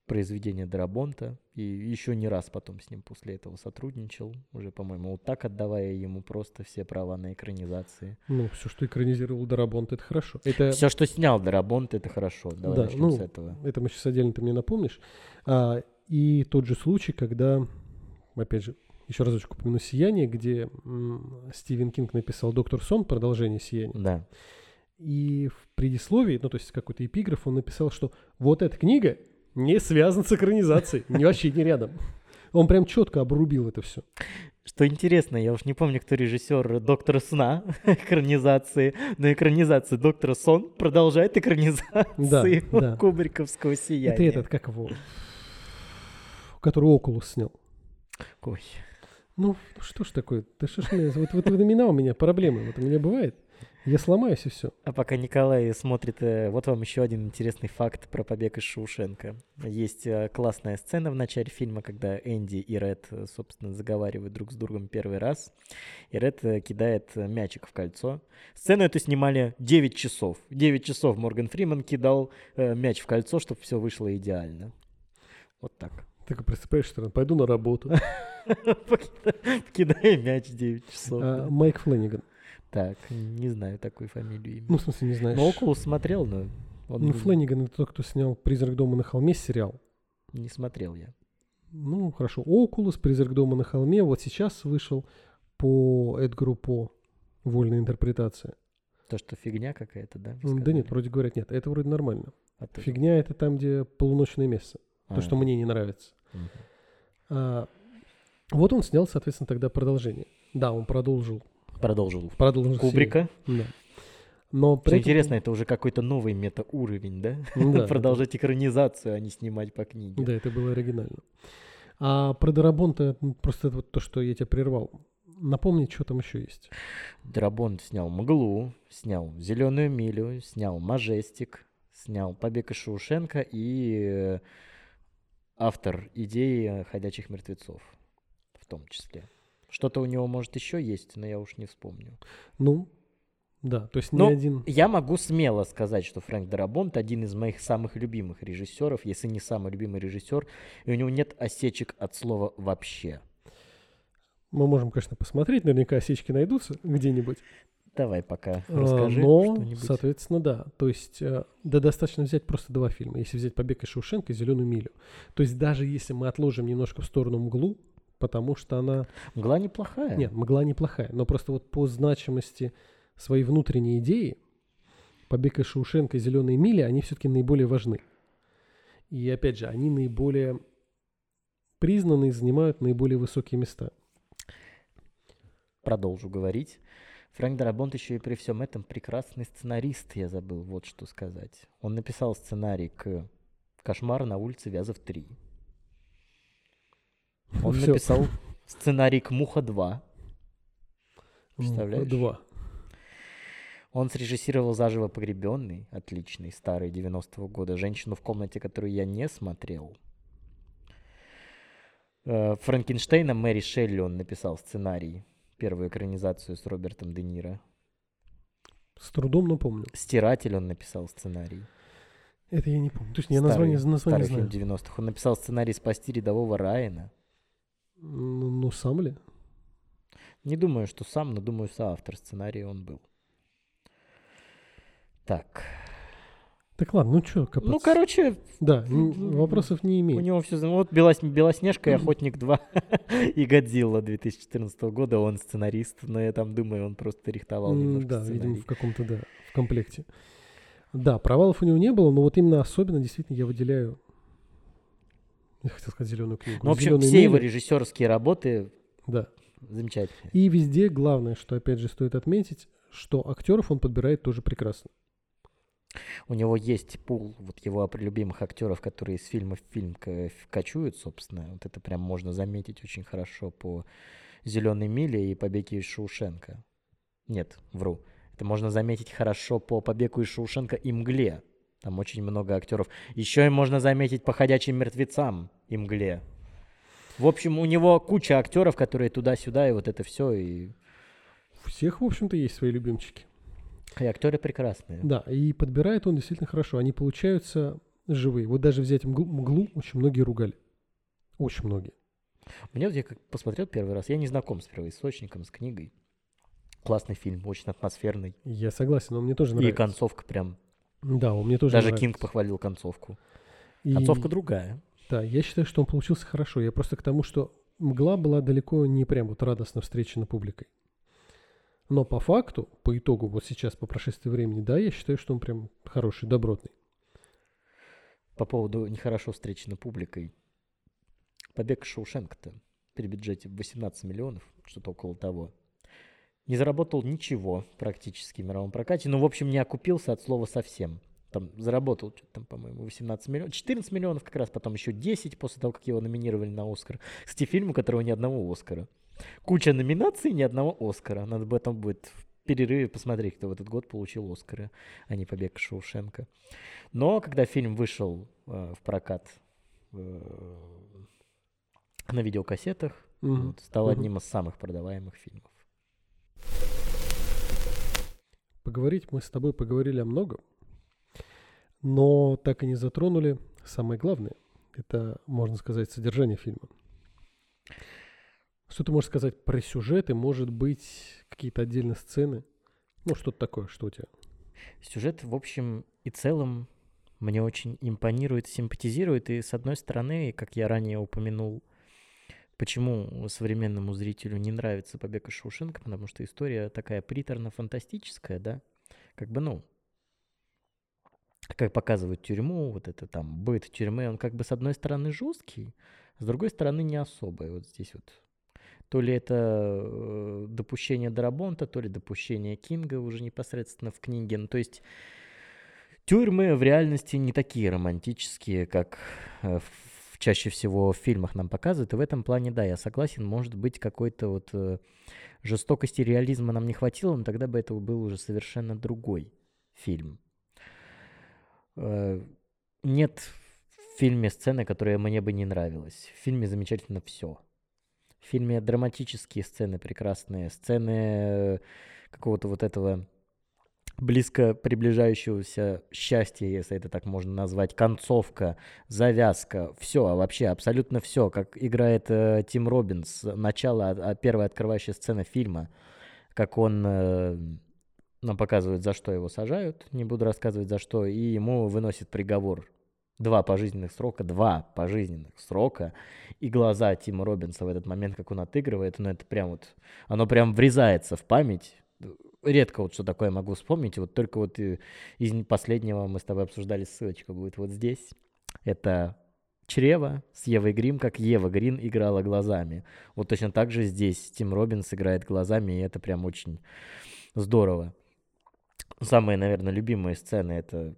произведение Дарабонта и еще не раз потом с ним после этого сотрудничал, уже, по-моему, вот так отдавая ему просто все права на экранизации. Ну, все, что экранизировал Дарабонт, это хорошо. Это, Все, что снял Дарабонт, это хорошо. Давай Да, начнем ну, с этого. это мы сейчас отдельно ты мне напомнишь. А, и тот же случай, когда, опять же, еще разочек упомяну «Сияние», где м, Стивен Кинг написал «Доктор Сон», продолжение «Сияния». Да. И в предисловии, ну, то есть какой-то эпиграф, он написал, что вот эта книга не связана с экранизацией, не вообще не рядом. Он прям четко обрубил это все. Что интересно, я уж не помню, кто режиссер Доктора Сна (laughs) экранизации, но экранизация Доктора Сон продолжает экранизации Да, да. Кубриковского сияния. Это этот, как его, который Окулус снял. Ой, Ну, что ж такое? Да что ж вот, вот имена у меня проблемы, вот у меня бывает. Я сломаюсь и все. А пока Николай смотрит, э, вот вам еще один интересный факт про побег из Шоушенка. Есть э, классная сцена в начале фильма, когда Энди и Ред, э, собственно, заговаривают друг с другом первый раз. И Ред кидает мячик в кольцо. Сцену эту снимали 9 часов. 9 часов Морган Фриман кидал мяч в кольцо, чтобы все вышло идеально. Вот так. Ты просыпаешься, что пойду на работу. (laughs) Кидая мяч 9 часов. А, Майк Флэниган. Так, не знаю такой фамилию. имя. Ну, в смысле, не знаешь. Но Окулус смотрел, но он Ну, Флэниган это тот, кто снял «Призрак дома на холме» сериал. не смотрел я. Ну, хорошо. Окулус, «Призрак дома на холме». Вот сейчас вышел по Эдгару По. Вольная интерпретация. То, что фигня какая-то, да? Да нет, вроде говорят, нет, это вроде нормально. А то- Фигня это там, где полуночное место. То, А, что мне не нравится. мгм. А, вот он снял, соответственно, тогда продолжение. Да, он продолжил. Продолжил. Продолжил Кубрика. Да. Но Что при этом- интересно, это уже какой-то новый метауровень, да? Ну (laughs) да, Продолжать экранизацию, а не снимать по книге. Да, это было оригинально. А про Дарабонта, м, просто это вот то, что я тебя прервал. Напомни, что там еще есть. Драбон снял «Мглу», снял «Зеленую милю», снял «Мажестик», снял «Побег из Шоушенка» и э, автор идеи «Ходячих мертвецов» в том числе. Что-то у него, может, еще есть, но я уж не вспомню. Ну, да, то есть Но один... я могу смело сказать, что Фрэнк Дарабонт один из моих самых любимых режиссеров, если не самый любимый режиссер, и у него нет осечек от слова вообще. Мы можем, конечно, посмотреть, наверняка осечки найдутся где-нибудь. Давай пока А, расскажи Но, что-нибудь. соответственно, да. То есть, э, да, достаточно взять просто два фильма. Если взять «Побег из Шоушенка» и «Зеленую милю». То есть, даже если мы отложим немножко в сторону «Мглу», потому что она... Мгла неплохая. Нет, «Мгла» неплохая, но просто вот по значимости своей внутренней идеи «Побег из Шоушенка» и «Зеленые мили», они все-таки наиболее важны. И, опять же, они наиболее признаны и занимают наиболее высокие места. Продолжу говорить. Фрэнк Дарабонт еще и при всем этом прекрасный сценарист, я забыл вот что сказать. Он написал сценарий к «Кошмар на улице Вязов 3». Он Всё. написал сценарий к «Муха 2». М, Представляешь? Два. Он срежиссировал «Заживо погребенный», отличный, старый, 90-го года, «Женщину в комнате», которую я не смотрел. Э, Франкенштейна Мэри Шелли он написал сценарий, первую экранизацию с Робертом Де Ниро. С трудом, но помню. «Стиратель» он написал сценарий. Это я не помню. То есть я название, Старый- название старый знаю. фильм 90-х. Он написал сценарий «Спасти рядового Райана». Ну, ну, сам ли? Не думаю, что сам, но думаю, соавтор сценария он был. Так. Так ладно, ну что, копаться? Ну, короче, Да, вопросов не У имею. него все... Вот Белос- Белоснежка и Охотник 2 (laughs) и Годзилла 2014 года, он сценарист, но я там думаю, он просто рихтовал немножко Да, видимо, сценарий. в каком-то, да, в комплекте. Да, провалов у него не было, но вот именно особенно действительно я выделяю, я хотел сказать зеленую книгу. Ну, в общем, «Зелёные все его мили». режиссерские работы Да. замечательные. И везде главное, что опять же стоит отметить, что актеров он подбирает тоже прекрасно. У него есть пул вот его любимых актеров, которые из фильма в фильм ка- в- кочуют, собственно. Вот это прям можно заметить очень хорошо по «Зеленой миле» и «Побеге из Шоушенка». Нет, вру. Это можно заметить хорошо по «Побегу из Шоушенка» и «Мгле». Там очень много актеров. Еще и можно заметить по «Ходячим мертвецам» и «Мгле». В общем, у него куча актеров, которые туда-сюда, и вот это все. И, У всех, в общем-то, есть свои любимчики. и актеры прекрасные. Да, и подбирает он действительно хорошо. Они получаются живые. Вот даже взять «Мглу», «Мглу» очень многие ругали. Очень многие. Мне вот я как посмотрел первый раз, я не знаком с первоисточником, с книгой. Классный фильм, очень атмосферный. Я согласен, он мне тоже И нравится. концовка прям. Да, он мне тоже Даже нравится. Кинг похвалил концовку. И- Концовка другая. Да, я считаю, что он получился хорошо. Я просто к тому, что мгла была далеко не прям вот радостно встречена публикой. Но по факту, по итогу, вот сейчас, по прошествии времени, да, я считаю, что он прям хороший, добротный. По поводу нехорошо встреченной публикой. Побег Шоушенка-то при бюджете в 18 миллионов, что-то около того. Не заработал ничего практически в мировом прокате. Ну, в общем, не окупился от слова совсем. Там заработал, что-то там, по-моему, 18 миллионов. 14 миллионов как раз, потом еще 10 после того, как его номинировали на Оскар. Кстати, фильм, у которого ни одного Оскара. Куча номинаций, ни одного Оскара. Надо об этом будет в перерыве посмотреть, кто в этот год получил Оскары, а не «Побег Шоушенка». Но когда фильм вышел э, в прокат э, на видеокассетах, Мгм. вот, стал Мгм. одним из самых продаваемых фильмов. Поговорить мы с тобой поговорили о многом, но так и не затронули самое главное. Это, можно сказать, содержание фильма. Что ты можешь сказать про сюжет и, может быть, какие-то отдельные сцены? Ну, что-то такое, что у тебя? Сюжет, в общем и целом, мне очень импонирует, симпатизирует. И, с одной стороны, как я ранее упомянул, почему современному зрителю не нравится «Побег из Шоушенка», потому что история такая приторно-фантастическая, да? Как бы, ну, как показывают тюрьму, вот это там быт тюрьмы, он как бы с одной стороны жесткий, с другой стороны не особо. И вот здесь вот то ли это э, допущение Дарабонта, то ли допущение Кинга уже непосредственно в книге. Ну, то есть тюрьмы в реальности не такие романтические, как э, в- чаще всего в фильмах нам показывают. И в этом плане, да, я согласен, может быть, какой-то вот э, жестокости реализма нам не хватило, но тогда бы это был уже совершенно другой фильм. Э, Нет в фильме сцены, которые мне бы не нравились. В фильме замечательно все. В фильме драматические сцены прекрасные, сцены э, какого-то вот этого близко приближающегося счастья, если это так можно назвать, концовка, завязка, все, а вообще абсолютно все, как играет э, Тим Робинс, начало, а, а первая открывающая сцена фильма, как он э, нам показывает, за что его сажают, не буду рассказывать за что, и ему выносит приговор. Два пожизненных срока, два пожизненных срока, и глаза Тима Робинса в этот момент, как он отыгрывает, ну это прям вот, оно прям врезается в память, редко вот что такое могу вспомнить. Вот только вот из последнего мы с тобой обсуждали, ссылочка будет вот здесь. Это чрево с Евой Грим, как Ева Грин играла глазами. Вот точно так же здесь Тим Робинс играет глазами, и это прям очень здорово. Самые, наверное, любимые сцены это,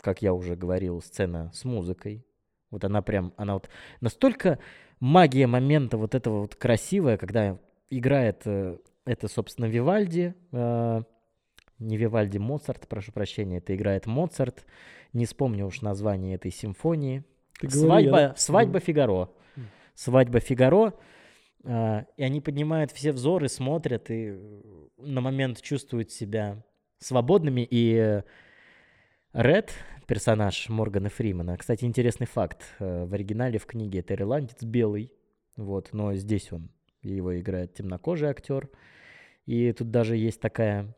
как я уже говорил, сцена с музыкой. Вот она прям, она вот настолько магия момента вот этого вот красивая, когда играет э, это, собственно, Вивальди. Э, не Вивальди, Моцарт, прошу прощения. Это играет Моцарт. Не вспомню уж название этой симфонии. Ты свадьба, говори, я... свадьба Фигаро. Свадьба Фигаро. Э, и они поднимают все взоры, смотрят и на момент чувствуют себя свободными. И Ред, персонаж Моргана Фримана, кстати, интересный факт. Э, в оригинале в книге это ирландец белый. Вот, но здесь он его играет темнокожий актер. И тут даже есть такая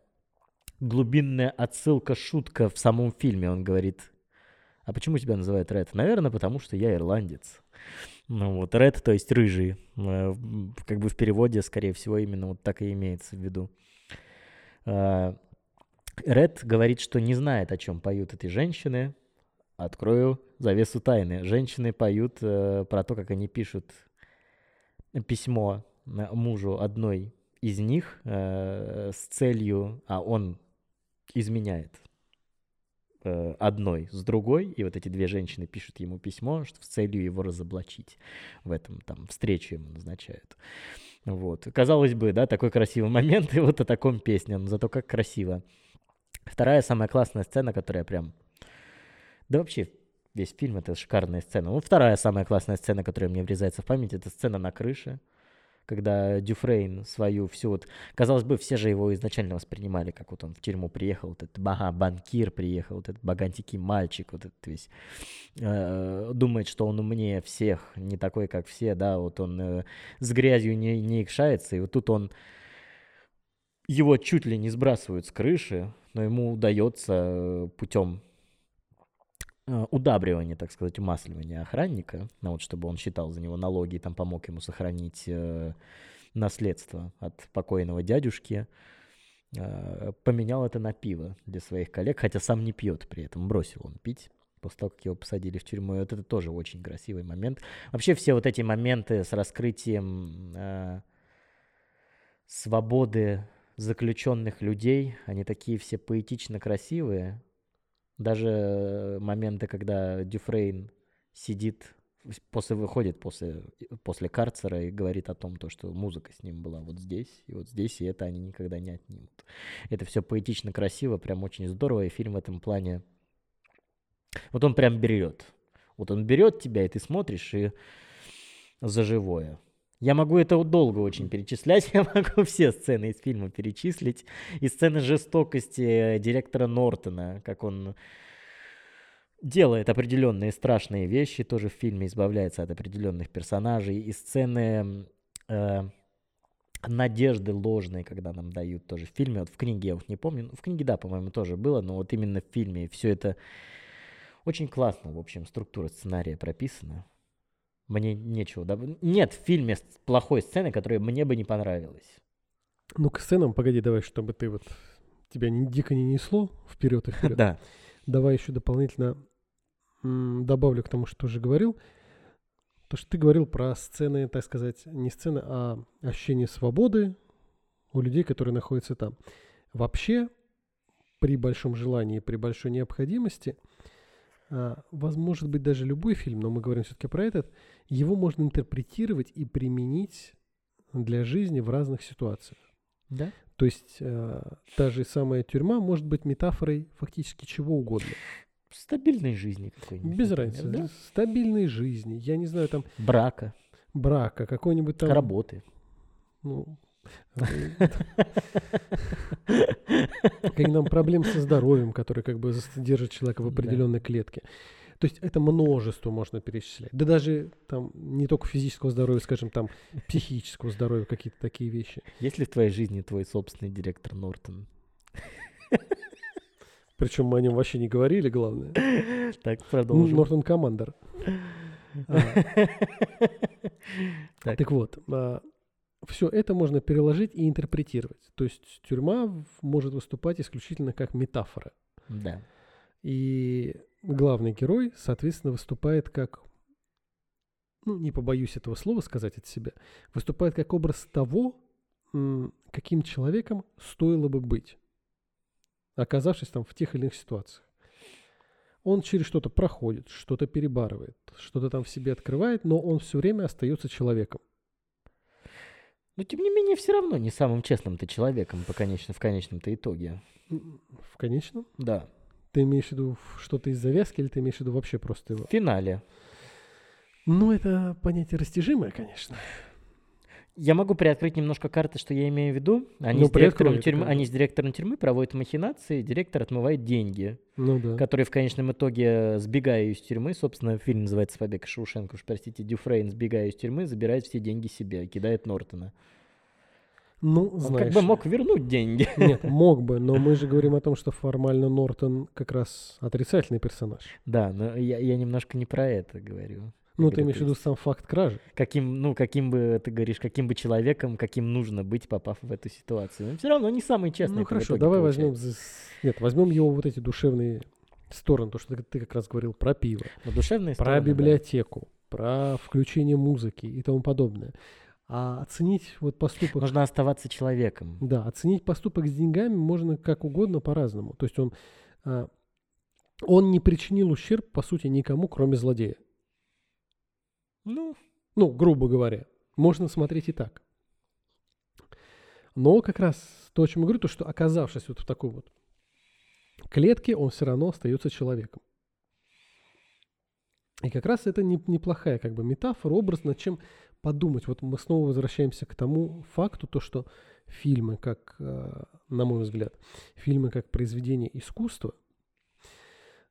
глубинная отсылка, шутка в самом фильме. Он говорит, а почему тебя называют Ред? Наверное, потому что я ирландец. Ну вот, Ред, то есть рыжий. Э, как бы в переводе, скорее всего, именно вот так и имеется в виду. Ред говорит, что не знает, о чем поют эти женщины. Открою завесу тайны. Женщины поют э, про то, как они пишут письмо мужу одной из них э, с целью, а он изменяет э, одной с другой, и вот эти две женщины пишут ему письмо, что с целью его разоблачить. В этом там встречу ему назначают. Вот. Казалось бы, да, такой красивый момент, (laughs) и вот о таком песне, но зато как красиво. Вторая самая классная сцена, которая прям... Да вообще, весь фильм — это шикарная сцена. Ну, вторая самая классная сцена, которая мне врезается в память, это сцена на крыше когда Дюфрейн свою всю вот... Казалось бы, все же его изначально воспринимали, как вот он в тюрьму приехал, вот этот бага, банкир приехал, вот этот богатенький мальчик, вот этот весь... Э, думает, что он умнее всех, не такой, как все, да, вот он э, с грязью не, не икшается, и вот тут он... Его чуть ли не сбрасывают с крыши, но ему удается э, путем удабривание, так сказать, умасливание охранника, ну, вот, чтобы он считал за него налоги и там помог ему сохранить э, наследство от покойного дядюшки, э, поменял это на пиво для своих коллег, хотя сам не пьет при этом, бросил он пить после того, как его посадили в тюрьму. И вот это тоже очень красивый момент. Вообще все вот эти моменты с раскрытием э, свободы заключенных людей, они такие все поэтично красивые, даже моменты, когда Дюфрейн сидит, после выходит после, после карцера и говорит о том, то, что музыка с ним была вот здесь, и вот здесь, и это они никогда не отнимут. Это все поэтично, красиво, прям очень здорово, и фильм в этом плане... Вот он прям берет. Вот он берет тебя, и ты смотришь, и за живое. Я могу это долго очень перечислять, (laughs) я могу все сцены из фильма перечислить. И сцены жестокости э, директора Нортона, как он делает определенные страшные вещи, тоже в фильме избавляется от определенных персонажей. И сцены э, надежды ложной, когда нам дают тоже в фильме. Вот в книге я вот не помню. Ну, в книге, да, по-моему, тоже было, но вот именно в фильме все это очень классно, в общем, структура сценария прописана. Мне нечего. Да? Нет в фильме плохой сцены, которая мне бы не понравилась. Ну, к сценам, погоди, давай, чтобы ты вот тебя не, дико не несло вперед и вперед. (laughs) Да. Давай еще дополнительно добавлю к тому, что уже говорил. То, что ты говорил про сцены, так сказать, не сцены, а ощущение свободы у людей, которые находятся там. Вообще, при большом желании, при большой необходимости – а, может быть даже любой фильм, но мы говорим все-таки про этот, его можно интерпретировать и применить для жизни в разных ситуациях. Да? То есть э, та же самая тюрьма может быть метафорой фактически чего угодно. Стабильной жизни какой-нибудь. Без разницы. да? Стабильной жизни. Я не знаю, там Брака, брака, какой-нибудь там... работы. Ну, (laughs) какие там проблем со здоровьем, которые как бы держат человека в Да. определенной клетке. То есть это множество можно перечислять. Да даже там не только физического здоровья, скажем, там психического здоровья, какие-то такие вещи. Есть ли в твоей жизни твой собственный директор Нортон? Причем мы о нем вообще не говорили, главное. Так, продолжим. Нортон Командер. А, (laughs) Так. Так вот, все это можно переложить и интерпретировать. То есть тюрьма может выступать исключительно как метафора. Да. И главный герой, соответственно, выступает как, ну, не побоюсь этого слова сказать от себя, выступает как образ того, каким человеком стоило бы быть, оказавшись там в тех или иных ситуациях. Он через что-то проходит, что-то перебарывает, что-то там в себе открывает, но он все время остается человеком. Но тем не менее, все равно не самым честным ты человеком по конечно, в конечном-то итоге. В конечном. Да. Ты имеешь в виду что-то из завязки или ты имеешь в виду вообще просто его? В финале. Ну, это понятие растяжимое, конечно. Я могу приоткрыть немножко карты, что я имею в виду. Они, Ну, с, директором тюрьмы, они с директором тюрьмы проводят махинации, директор отмывает деньги, Ну да. которые в конечном итоге, сбегая из тюрьмы, собственно, фильм называется «Побег из Шоушенка», уж простите, Дюфрейн, сбегая из тюрьмы, забирает все деньги себе кидает Нортона. Ну, Он знаешь. как бы мог вернуть деньги. (laughs) Нет, мог бы, но мы же говорим о том, что формально Нортон как раз отрицательный персонаж. Да, но я, я немножко не про это говорю. Ну, ты имеешь в виду сам факт кражи. Каким, ну, каким бы, ты говоришь, каким бы человеком, каким нужно быть, попав в эту ситуацию. Но все равно не самый честный. ну, хорошо, давай возьмем... за- Нет, возьмем его вот эти душевные стороны, то, что ты, ты как раз говорил про пиво, Но душевные про стороны, да. библиотеку, про включение музыки и тому подобное. А оценить вот поступок... Нужно оставаться человеком. Да, оценить поступок с деньгами можно как угодно по-разному. То есть он, а, он не причинил ущерб, по сути, никому, кроме злодея. Ну, Ну, грубо говоря. Можно смотреть и так. Но как раз то, о чем я говорю, то, что оказавшись вот в такой вот клетке, он все равно остается человеком. И как раз это не- неплохая как бы метафора, образ, над чем подумать. Вот мы снова возвращаемся к тому факту, то, что фильмы, как, э, на мой взгляд, фильмы как произведение искусства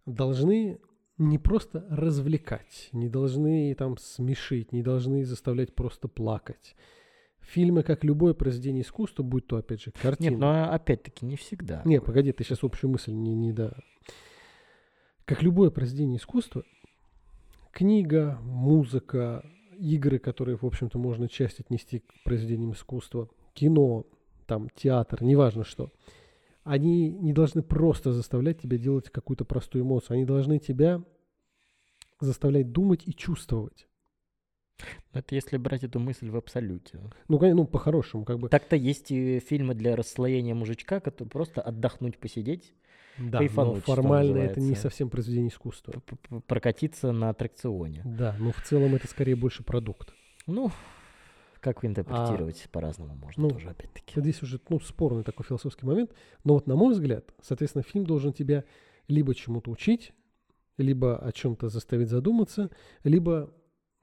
должны не просто развлекать, не должны там смешить, не должны заставлять просто плакать. Фильмы, как любое произведение искусства, будь то, опять же, картина. нет, но опять-таки не всегда. Не, погоди, ты сейчас общую мысль не, не да. Как любое произведение искусства, книга, музыка, игры, которые, в общем-то, можно часть отнести к произведениям искусства, кино, там, театр, неважно что, они не должны просто заставлять тебя делать какую-то простую эмоцию. Они должны тебя заставлять думать и чувствовать. Это если брать эту мысль в абсолюте. Ну, ну по-хорошему, как бы. Так-то есть и фильмы для расслоения мужичка, которые просто отдохнуть, посидеть, Да, кайфануть, но формально это не совсем произведение искусства. прокатиться на аттракционе. Да, но в целом это скорее больше продукт. Ну, как интерпретировать по-разному можно ну, тоже, опять-таки. Вот Здесь уже ну, спорный такой философский момент. Но вот на мой взгляд, соответственно, фильм должен тебя либо чему-то учить, либо о чем-то заставить задуматься, либо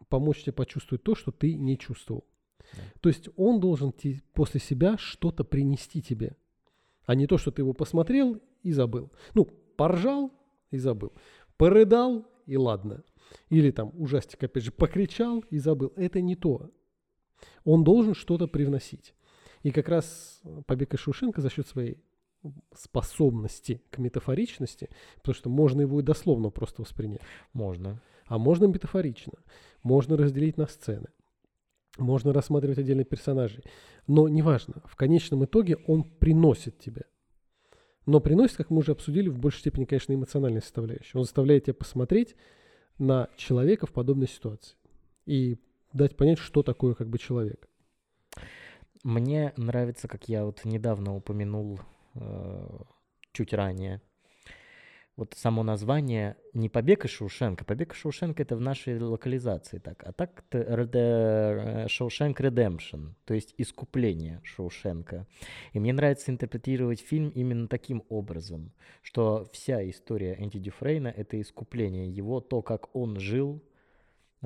помочь тебе почувствовать то, что ты не чувствовал. Да. То есть он должен те- после себя что-то принести тебе, а не то, что ты его посмотрел и забыл. Ну, поржал и забыл, порыдал и ладно. Или там ужастик, опять же, покричал и забыл. Это не то. Он должен что-то привносить. И как раз э, побег из Шушенко за счет своей способности к метафоричности, потому что можно его и дословно просто воспринять, Можно. а можно метафорично, можно разделить на сцены, можно рассматривать отдельных персонажей, но неважно, в конечном итоге он приносит тебе. Но приносит, как мы уже обсудили, в большей степени, конечно, эмоциональной составляющей. Он заставляет тебя посмотреть на человека в подобной ситуации и дать понять, что такое как бы человек. Мне нравится, как я вот недавно упомянул э, чуть ранее, вот само название не «Побег из Шоушенка». «Побег из Шоушенка» — это в нашей локализации так. А так это «Шоушенк Redemption», то есть «Искупление Шоушенка». И мне нравится интерпретировать фильм именно таким образом, что вся история Энди Дюфрейна — это искупление его, то, как он жил,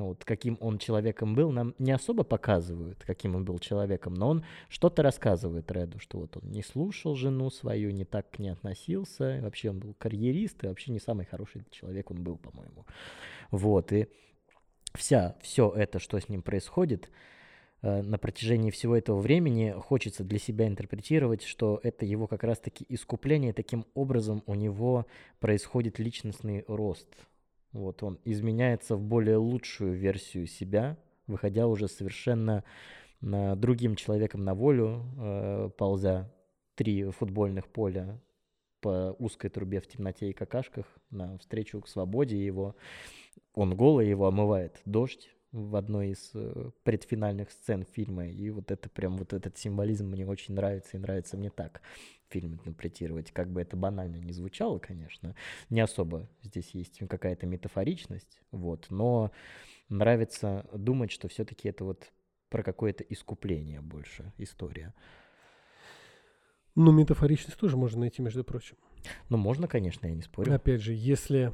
вот, каким он человеком был, нам не особо показывают, каким он был человеком, но он что-то рассказывает Реду, что вот он не слушал жену свою, не так к ней относился, вообще он был карьерист, и вообще не самый хороший человек он был, по-моему. Вот, и вся, все это, что с ним происходит, э, на протяжении всего этого времени хочется для себя интерпретировать, что это его как раз-таки искупление, таким образом у него происходит личностный рост – вот он изменяется в более лучшую версию себя, выходя уже совершенно другим человеком на волю, э, ползя три футбольных поля по узкой трубе в темноте и какашках навстречу к свободе его. Он голый, его омывает дождь в одной из э, предфинальных сцен фильма. И вот это прям, вот этот символизм мне очень нравится и нравится мне так фильм интерпретировать. Как бы это банально не звучало, конечно, не особо здесь есть какая-то метафоричность, вот, но нравится думать, что все-таки это вот про какое-то искупление больше история. Ну, метафоричность тоже можно найти, между прочим. Ну, можно, конечно, я не спорю. Опять же, если,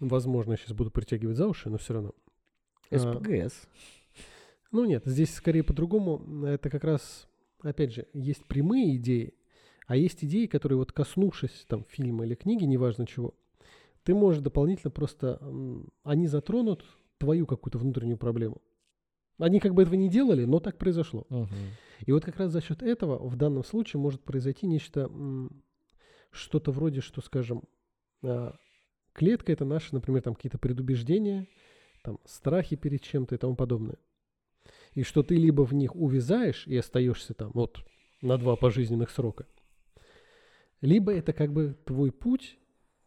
возможно, я сейчас буду притягивать за уши, но все равно. СПГС. А, ну нет, здесь скорее по-другому. Это как раз, опять же, есть прямые идеи, а есть идеи, которые вот коснувшись там фильма или книги, неважно чего, ты можешь дополнительно просто, они затронут твою какую-то внутреннюю проблему. Они как бы этого не делали, но так произошло. Угу. И вот как раз за счет этого в данном случае может произойти нечто, что-то вроде, что, скажем, а, клетка это наши, например, там какие-то предубеждения, там страхи перед чем-то и тому подобное. И что ты либо в них увязаешь и остаешься там вот на два пожизненных срока – либо это как бы твой путь,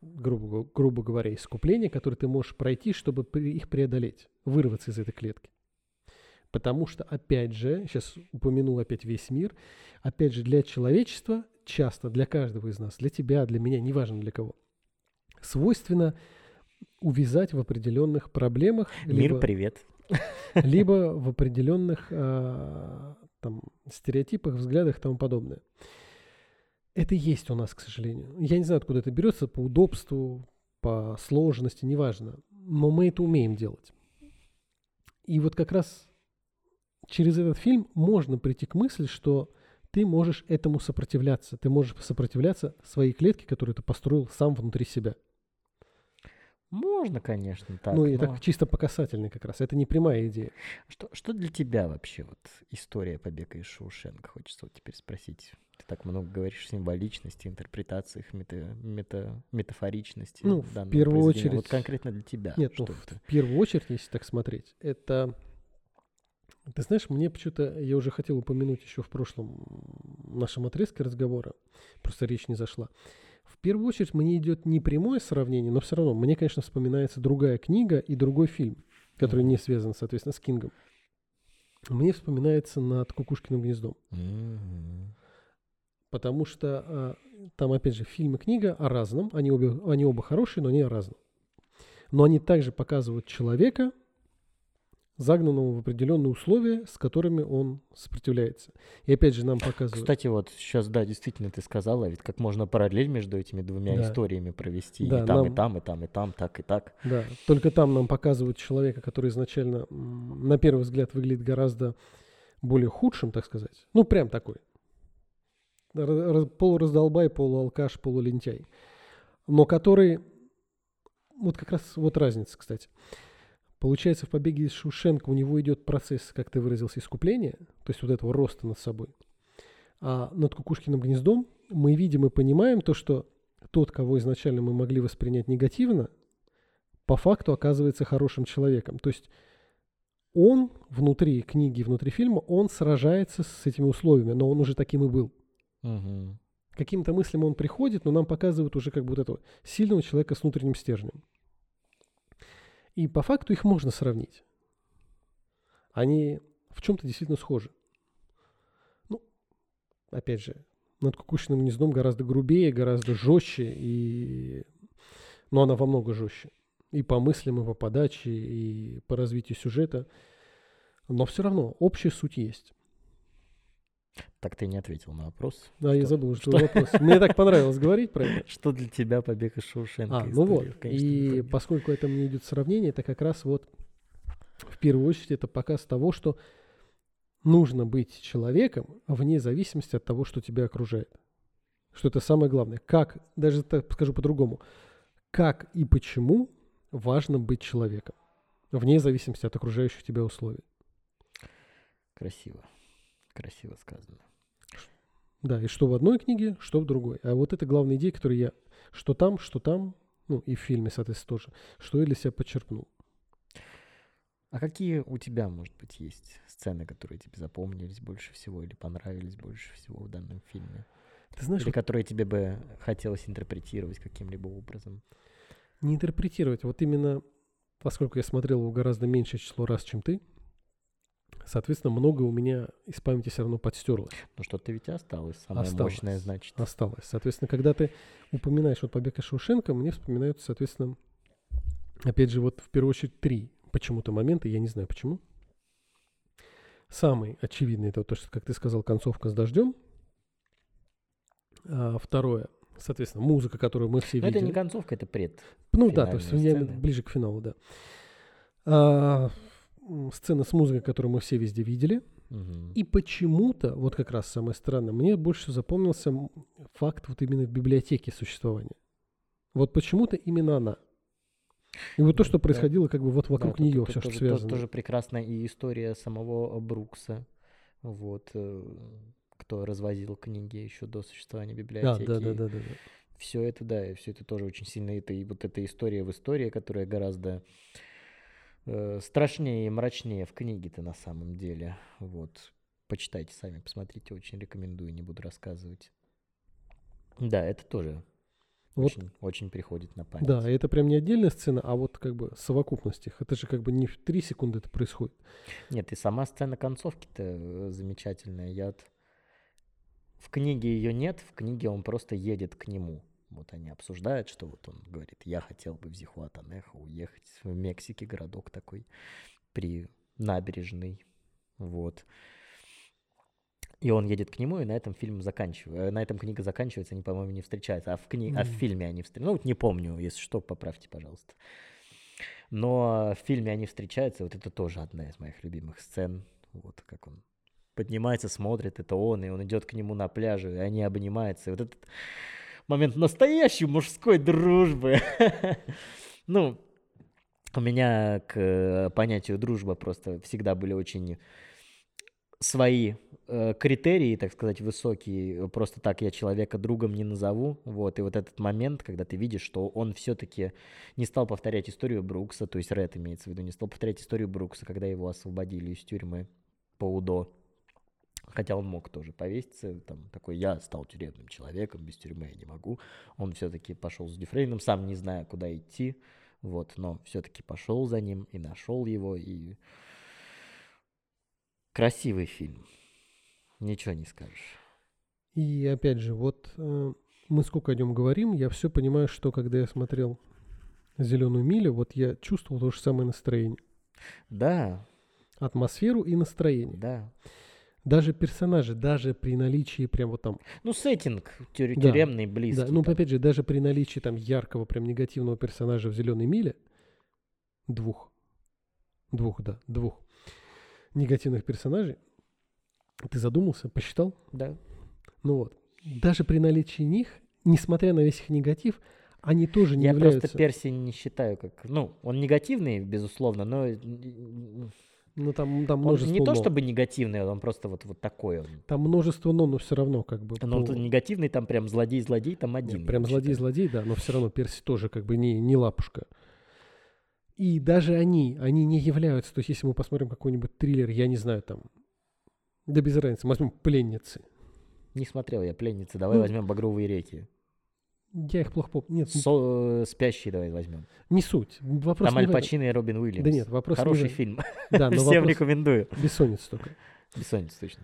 грубо, грубо говоря, искупление, который ты можешь пройти, чтобы их преодолеть, вырваться из этой клетки. Потому что, опять же, сейчас упомянул опять весь мир, опять же, для человечества, часто для каждого из нас, для тебя, для меня, неважно для кого, свойственно увязать в определенных проблемах. Мир, либо, привет. (laughs) Либо (laughs) в определенных а, там, стереотипах, взглядах и тому подобное. Это есть у нас, к сожалению. Я не знаю, откуда это берется, по удобству, по сложности, неважно. Но мы это умеем делать. И вот как раз через этот фильм можно прийти к мысли, что ты можешь этому сопротивляться. Ты можешь сопротивляться своей клетке, которую ты построил сам внутри себя. Можно, конечно, так. Ну, и но... чисто по касательной как раз. Это не прямая идея. Что, что для тебя вообще вот история побега из Шоушенка? Хочется вот теперь спросить. Ты так много говоришь о символичности, интерпретациях, мета, мета, метафоричности. Ну, в первую очередь... Вот конкретно для тебя. Нет, ну, в первую очередь, если так смотреть, это... Ты знаешь, мне почему-то, я уже хотел упомянуть еще в прошлом нашем отрезке разговора, просто речь не зашла. Первую очередь мне идет не прямое сравнение, но все равно мне, конечно, вспоминается другая книга и другой фильм, который не связан, соответственно, с Кингом. Мне вспоминается «Над кукушкиным гнездом». Потому что а, там, опять же, фильм и книга о разном. Они, обе, они оба хорошие, но они о разном. Но они также показывают человека, загнанного в определенные условия, с которыми он сопротивляется. И опять же нам показывают... Кстати, вот сейчас, да, действительно ты сказала, ведь как можно параллель между этими двумя да. историями провести. Да, и там, нам... и там, и там, и там, так и так. Да, только там нам показывают человека, который изначально, на первый взгляд, выглядит гораздо более худшим, так сказать. Ну, прям такой. Полураздолбай, полуалкаш, полулентяй. Но который... Вот как раз вот разница, кстати. Получается, в «Побеге из Шушенко» у него идет процесс, как ты выразился, искупления, то есть вот этого роста над собой. А над Кукушкиным гнездом мы видим и понимаем то, что тот, кого изначально мы могли воспринять негативно, по факту оказывается хорошим человеком. То есть он внутри книги, внутри фильма, он сражается с этими условиями, но он уже таким и был. Угу. Каким-то мыслям он приходит, но нам показывают уже как вот этого сильного человека с внутренним стержнем. И по факту их можно сравнить. Они в чем-то действительно схожи. Ну, опять же, над кукушиным гнездом гораздо грубее, гораздо жестче и но она во много жестче. И по мыслям, и по подаче, и по развитию сюжета. Но все равно общая суть есть. Так ты не ответил на вопрос. А, я Что- забыл, что что- вопрос. Мне так понравилось говорить про это. Что для тебя побег из Шоушенка? А, ну вот. И поскольку это мне идет сравнение, это как раз вот в первую очередь это показ того, что нужно быть человеком вне зависимости от того, что тебя окружает. Что это самое главное. Как, даже так скажу по-другому, как и почему важно быть человеком вне зависимости от окружающих тебя условий. Красиво. Красиво сказано. Да, и что в одной книге, что в другой. А вот это главная идея, которую я, что там, что там, ну и в фильме, соответственно, тоже, что я для себя подчеркнул. А какие у тебя, может быть, есть сцены, которые тебе запомнились больше всего или понравились больше всего в данном фильме? Ты знаешь, Или вот которые тебе бы хотелось интерпретировать каким-либо образом? не интерпретировать. Вот именно, поскольку я смотрел его гораздо меньшее число раз, чем ты, соответственно, много у меня из памяти все равно подстерлось, Ну что-то ведь осталось, самое Осталось. мощное, значит. осталось. Соответственно, когда ты упоминаешь вот побег из Шоушенка, мне вспоминаются, соответственно, опять же, вот в первую очередь три почему-то момента, я не знаю почему. Самый очевидный это то, что, как ты сказал, концовка с дождем. А второе, соответственно, музыка, которую мы все Но это видели. не концовка, это пред. Ну да, то есть я ближе к финалу, да. А, сцена с музыкой, которую мы все везде видели. Мгм. И почему-то, вот как раз самое странное, мне больше запомнился факт вот именно в библиотеке существования. Вот почему-то именно она. И вот то, что Да. происходило как бы вот Да, вокруг тут- нее, тут все, что тоже, связано. Тоже прекрасная и история самого Брукса. Вот. э, Кто развозил книги еще до существования Да, библиотеки. да, да, да, да, да. Все это, да, все это тоже очень сильно. Это и вот эта история в истории, которая гораздо э, страшнее и мрачнее в книге-то на самом деле. Вот. Почитайте сами, посмотрите, очень рекомендую, не буду рассказывать. Да, это тоже Вот очень, очень приходит на память. Да, это прям не отдельная сцена, а вот как бы совокупность их. Это же как бы не в три секунды это происходит. Нет, и сама сцена концовки-то э, замечательная. Я вот- В книге ее нет, в книге он просто едет к нему. Вот они обсуждают, что вот он говорит, я хотел бы в Зихуатанехо уехать, в Мексике городок такой, при набережной, вот. И он едет к нему, и на этом фильм заканчивается. На этом книга заканчивается, они, по-моему, не встречаются. А в, кни... а в фильме они встречаются. Ну, вот не помню, если что, поправьте, пожалуйста. Но в фильме они встречаются, вот это тоже одна из моих любимых сцен. Вот как он поднимается, смотрит, это он, и он идет к нему на пляже, и они обнимаются. И вот этот момент настоящей мужской дружбы. (laughs) Ну, у меня к э, понятию дружба просто всегда были очень свои э, критерии, так сказать, высокие. Просто так я человека другом не назову. Вот. И вот этот момент, когда ты видишь, что он все-таки не стал повторять историю Брукса, то есть Ред имеется в виду, не стал повторять историю Брукса, когда его освободили из тюрьмы по УДО. Хотя он мог тоже повеситься, там такой, я стал тюремным человеком, без тюрьмы я не могу. Он все-таки пошел с Дюфрейном, сам не зная, куда идти, вот, но все-таки пошел за ним и нашел его, и красивый фильм, ничего не скажешь. И опять же, вот э, мы сколько о нем говорим, я все понимаю, что когда я смотрел Зеленую милю, вот я чувствовал то же самое настроение. Да, Атмосферу и настроение. да. Даже персонажи, даже при наличии прям вот там Ну, сеттинг тюр- Да, тюремный, близкий. Да, ну там. опять же, даже при наличии там яркого, прям негативного персонажа в зеленой миле, двух, двух, да, двух негативных персонажей, ты задумался, посчитал? да. Ну вот. Даже при наличии них, несмотря на весь их негатив, они тоже не Я являются. просто Перси не считаю как... Ну, он негативный, безусловно, но м, Ну там, там он множество не то но. чтобы негативный, он просто вот, вот такой он. Там множество но, но все равно как бы. Но по- он негативный, там прям злодей-злодей, там Нет, один. я прям злодей-злодей, да, но все равно Перси тоже как бы не, не лапушка. И даже они, они не являются, то есть если мы посмотрим какой-нибудь триллер, я не знаю, там, да без разницы, возьмем «Пленницы». Не смотрел я «Пленницы», давай Ну, возьмем «Багровые реки». Я их плохо помню. Нет, Со- э, «Спящие» давай возьмем. не суть. Вопрос Там не Аль. Пачино и Робин Уильямс. Да нет, вопрос не Хороший этом. фильм. Да, но (laughs) Всем вопрос... рекомендую. Бессонница только. Бессонница, точно.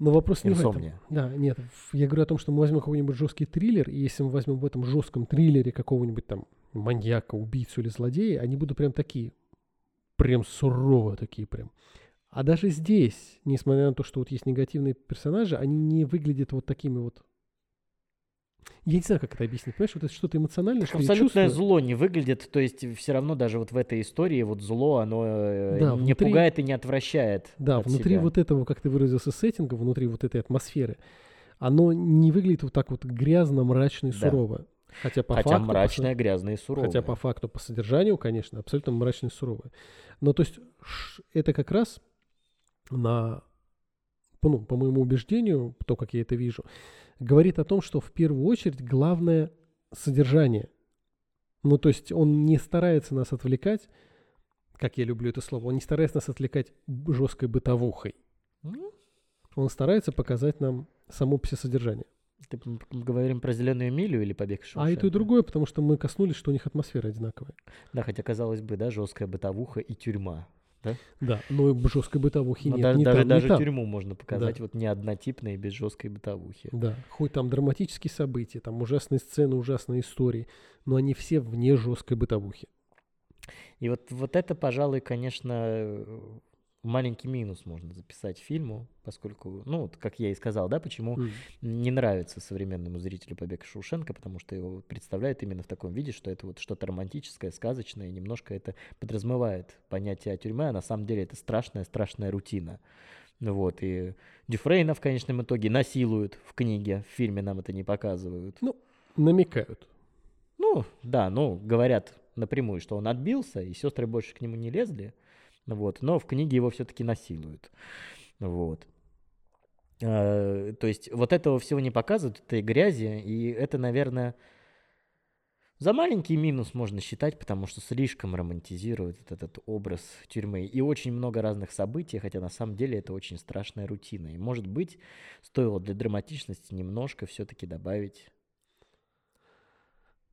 Но вопрос не в этом. Инсомния. Да, нет, я говорю о том, что мы возьмем какой-нибудь жесткий триллер, и если мы возьмем в этом жестком триллере какого-нибудь там маньяка, убийцу или злодея, они будут прям такие, прям сурово такие прям. А даже здесь, несмотря на то, что вот есть негативные персонажи, они не выглядят вот такими вот я не знаю, как это объяснить. Понимаешь, вот это что-то эмоциональное, что Абсолютное зло не выглядит. То есть все равно даже вот в этой истории вот зло, оно э, да, не внутри, пугает и не отвращает. Да, внутри себя. вот этого, как ты выразился, сеттинга, внутри вот этой атмосферы, оно не выглядит вот так вот грязно, мрачно и да. сурово. Хотя, по Хотя факту, мрачное, по, грязное и суровое. Хотя по факту, по содержанию, конечно, абсолютно мрачное и суровое. Но то есть это как раз на, ну, по моему убеждению, то, как я это вижу, говорит о том, что в первую очередь главное содержание. Ну, то есть он не старается нас отвлекать, как я люблю это слово, он не старается нас отвлекать жесткой бытовухой. Он старается показать нам само содержание. Ты говорим про зеленую милю или побег Шоушенка? А и то и другое, потому что мы коснулись, что у них атмосфера одинаковая. Да, хотя казалось бы, да, жесткая бытовуха и тюрьма да? Да, но жесткой бытовухи но нет. Даже, даже, там, даже там. тюрьму можно показать да. вот не однотипной, без жесткой бытовухи. Да, хоть там драматические события, там ужасные сцены, ужасные истории, но они все вне жесткой бытовухи. И вот, вот это, пожалуй, конечно, маленький минус можно записать фильму, поскольку, ну, вот, как я и сказал, да, почему mm. не нравится современному зрителю «Побег Шушенко», потому что его представляют именно в таком виде, что это вот что-то романтическое, сказочное, немножко это подразумевает понятие о тюрьме, а на самом деле это страшная-страшная рутина. Вот, и Дюфрейна в конечном итоге насилуют в книге, в фильме нам это не показывают. Ну, намекают. Ну, да, ну, говорят напрямую, что он отбился, и сестры больше к нему не лезли. Вот. Но в книге его все-таки насилуют. Вот. А, то есть вот этого всего не показывают, этой грязи, и это, наверное, за маленький минус можно считать, потому что слишком романтизирует этот образ тюрьмы. И очень много разных событий, хотя на самом деле это очень страшная рутина. И может быть, стоило для драматичности немножко все-таки добавить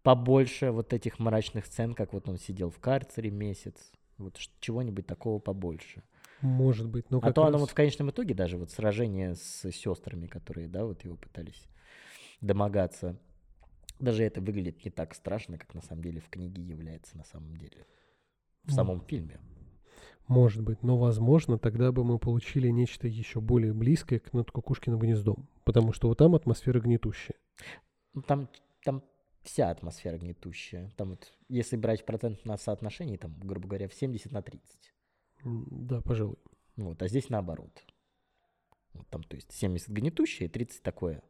побольше вот этих мрачных сцен, как вот он сидел в карцере месяц, вот чего-нибудь такого побольше. Может быть. Но а то раз... оно вот в конечном итоге даже вот сражение с сестрами, которые, да, вот его пытались домогаться, даже это выглядит не так страшно, как на самом деле в книге является на самом деле. В самом фильме. Может быть, но возможно тогда бы мы получили нечто еще более близкое к над Кукушкиным гнездом. Потому что вот там атмосфера гнетущая. Ну, там, там вся атмосфера гнетущая. Там вот, если брать в процентном соотношении, там, грубо говоря, в 70 на 30. Да, пожалуй. Вот, а здесь наоборот. Вот там, то есть 70 гнетущее, 30 такое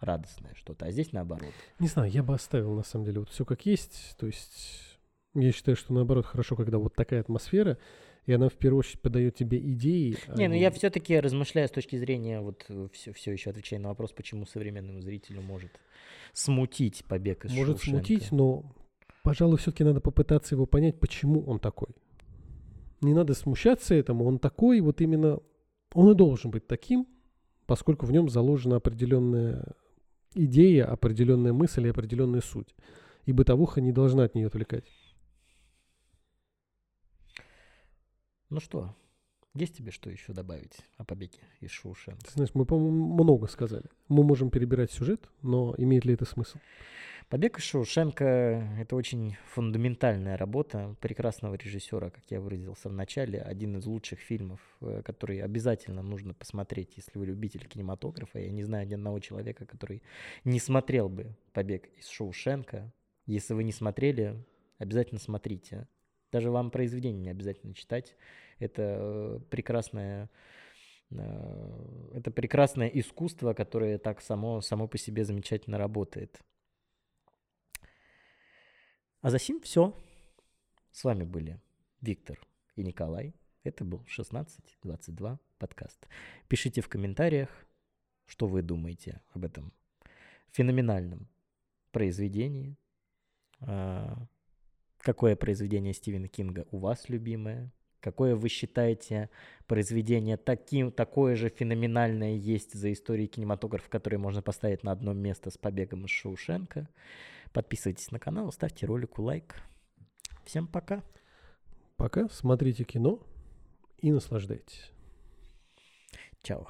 радостное что-то, а здесь наоборот. Не знаю, я бы оставил на самом деле вот все как есть. То есть я считаю, что наоборот хорошо, когда вот такая атмосфера, и она в первую очередь подает тебе идеи. А не, а ну я все-таки размышляю с точки зрения, вот все, все еще отвечая на вопрос, почему современному зрителю может смутить побег из Может Шоушенка. смутить, но, пожалуй, все-таки надо попытаться его понять, почему он такой. Не надо смущаться этому, он такой, вот именно, он и должен быть таким, поскольку в нем заложена определенная идея, определенная мысль и определенная суть. И бытовуха не должна от нее отвлекать. Ну что, есть тебе что еще добавить о побеге из Шоушенка? Ты знаешь, мы, по-моему, много сказали. Мы можем перебирать сюжет, но имеет ли это смысл? Побег из Шоушенка — это очень фундаментальная работа прекрасного режиссера, как я выразился в начале. Один из лучших фильмов, э, который обязательно нужно посмотреть, если вы любитель кинематографа. Я не знаю ни одного человека, который не смотрел бы «Побег из Шоушенка». Если вы не смотрели, обязательно смотрите. Даже вам произведение не обязательно читать. Это э, прекрасное э, это прекрасное искусство, которое так само, само по себе замечательно работает. А за сим все. С вами были Виктор и Николай. Это был 1622 подкаст. Пишите в комментариях, что вы думаете об этом феноменальном произведении. А, какое произведение Стивена Кинга у вас любимое? Какое вы считаете произведение таким, такое же феноменальное есть за историей кинематографа, которое можно поставить на одно место с побегом из Шоушенка? Подписывайтесь на канал, ставьте ролику лайк. Всем пока. Пока. Смотрите кино и наслаждайтесь. Чао.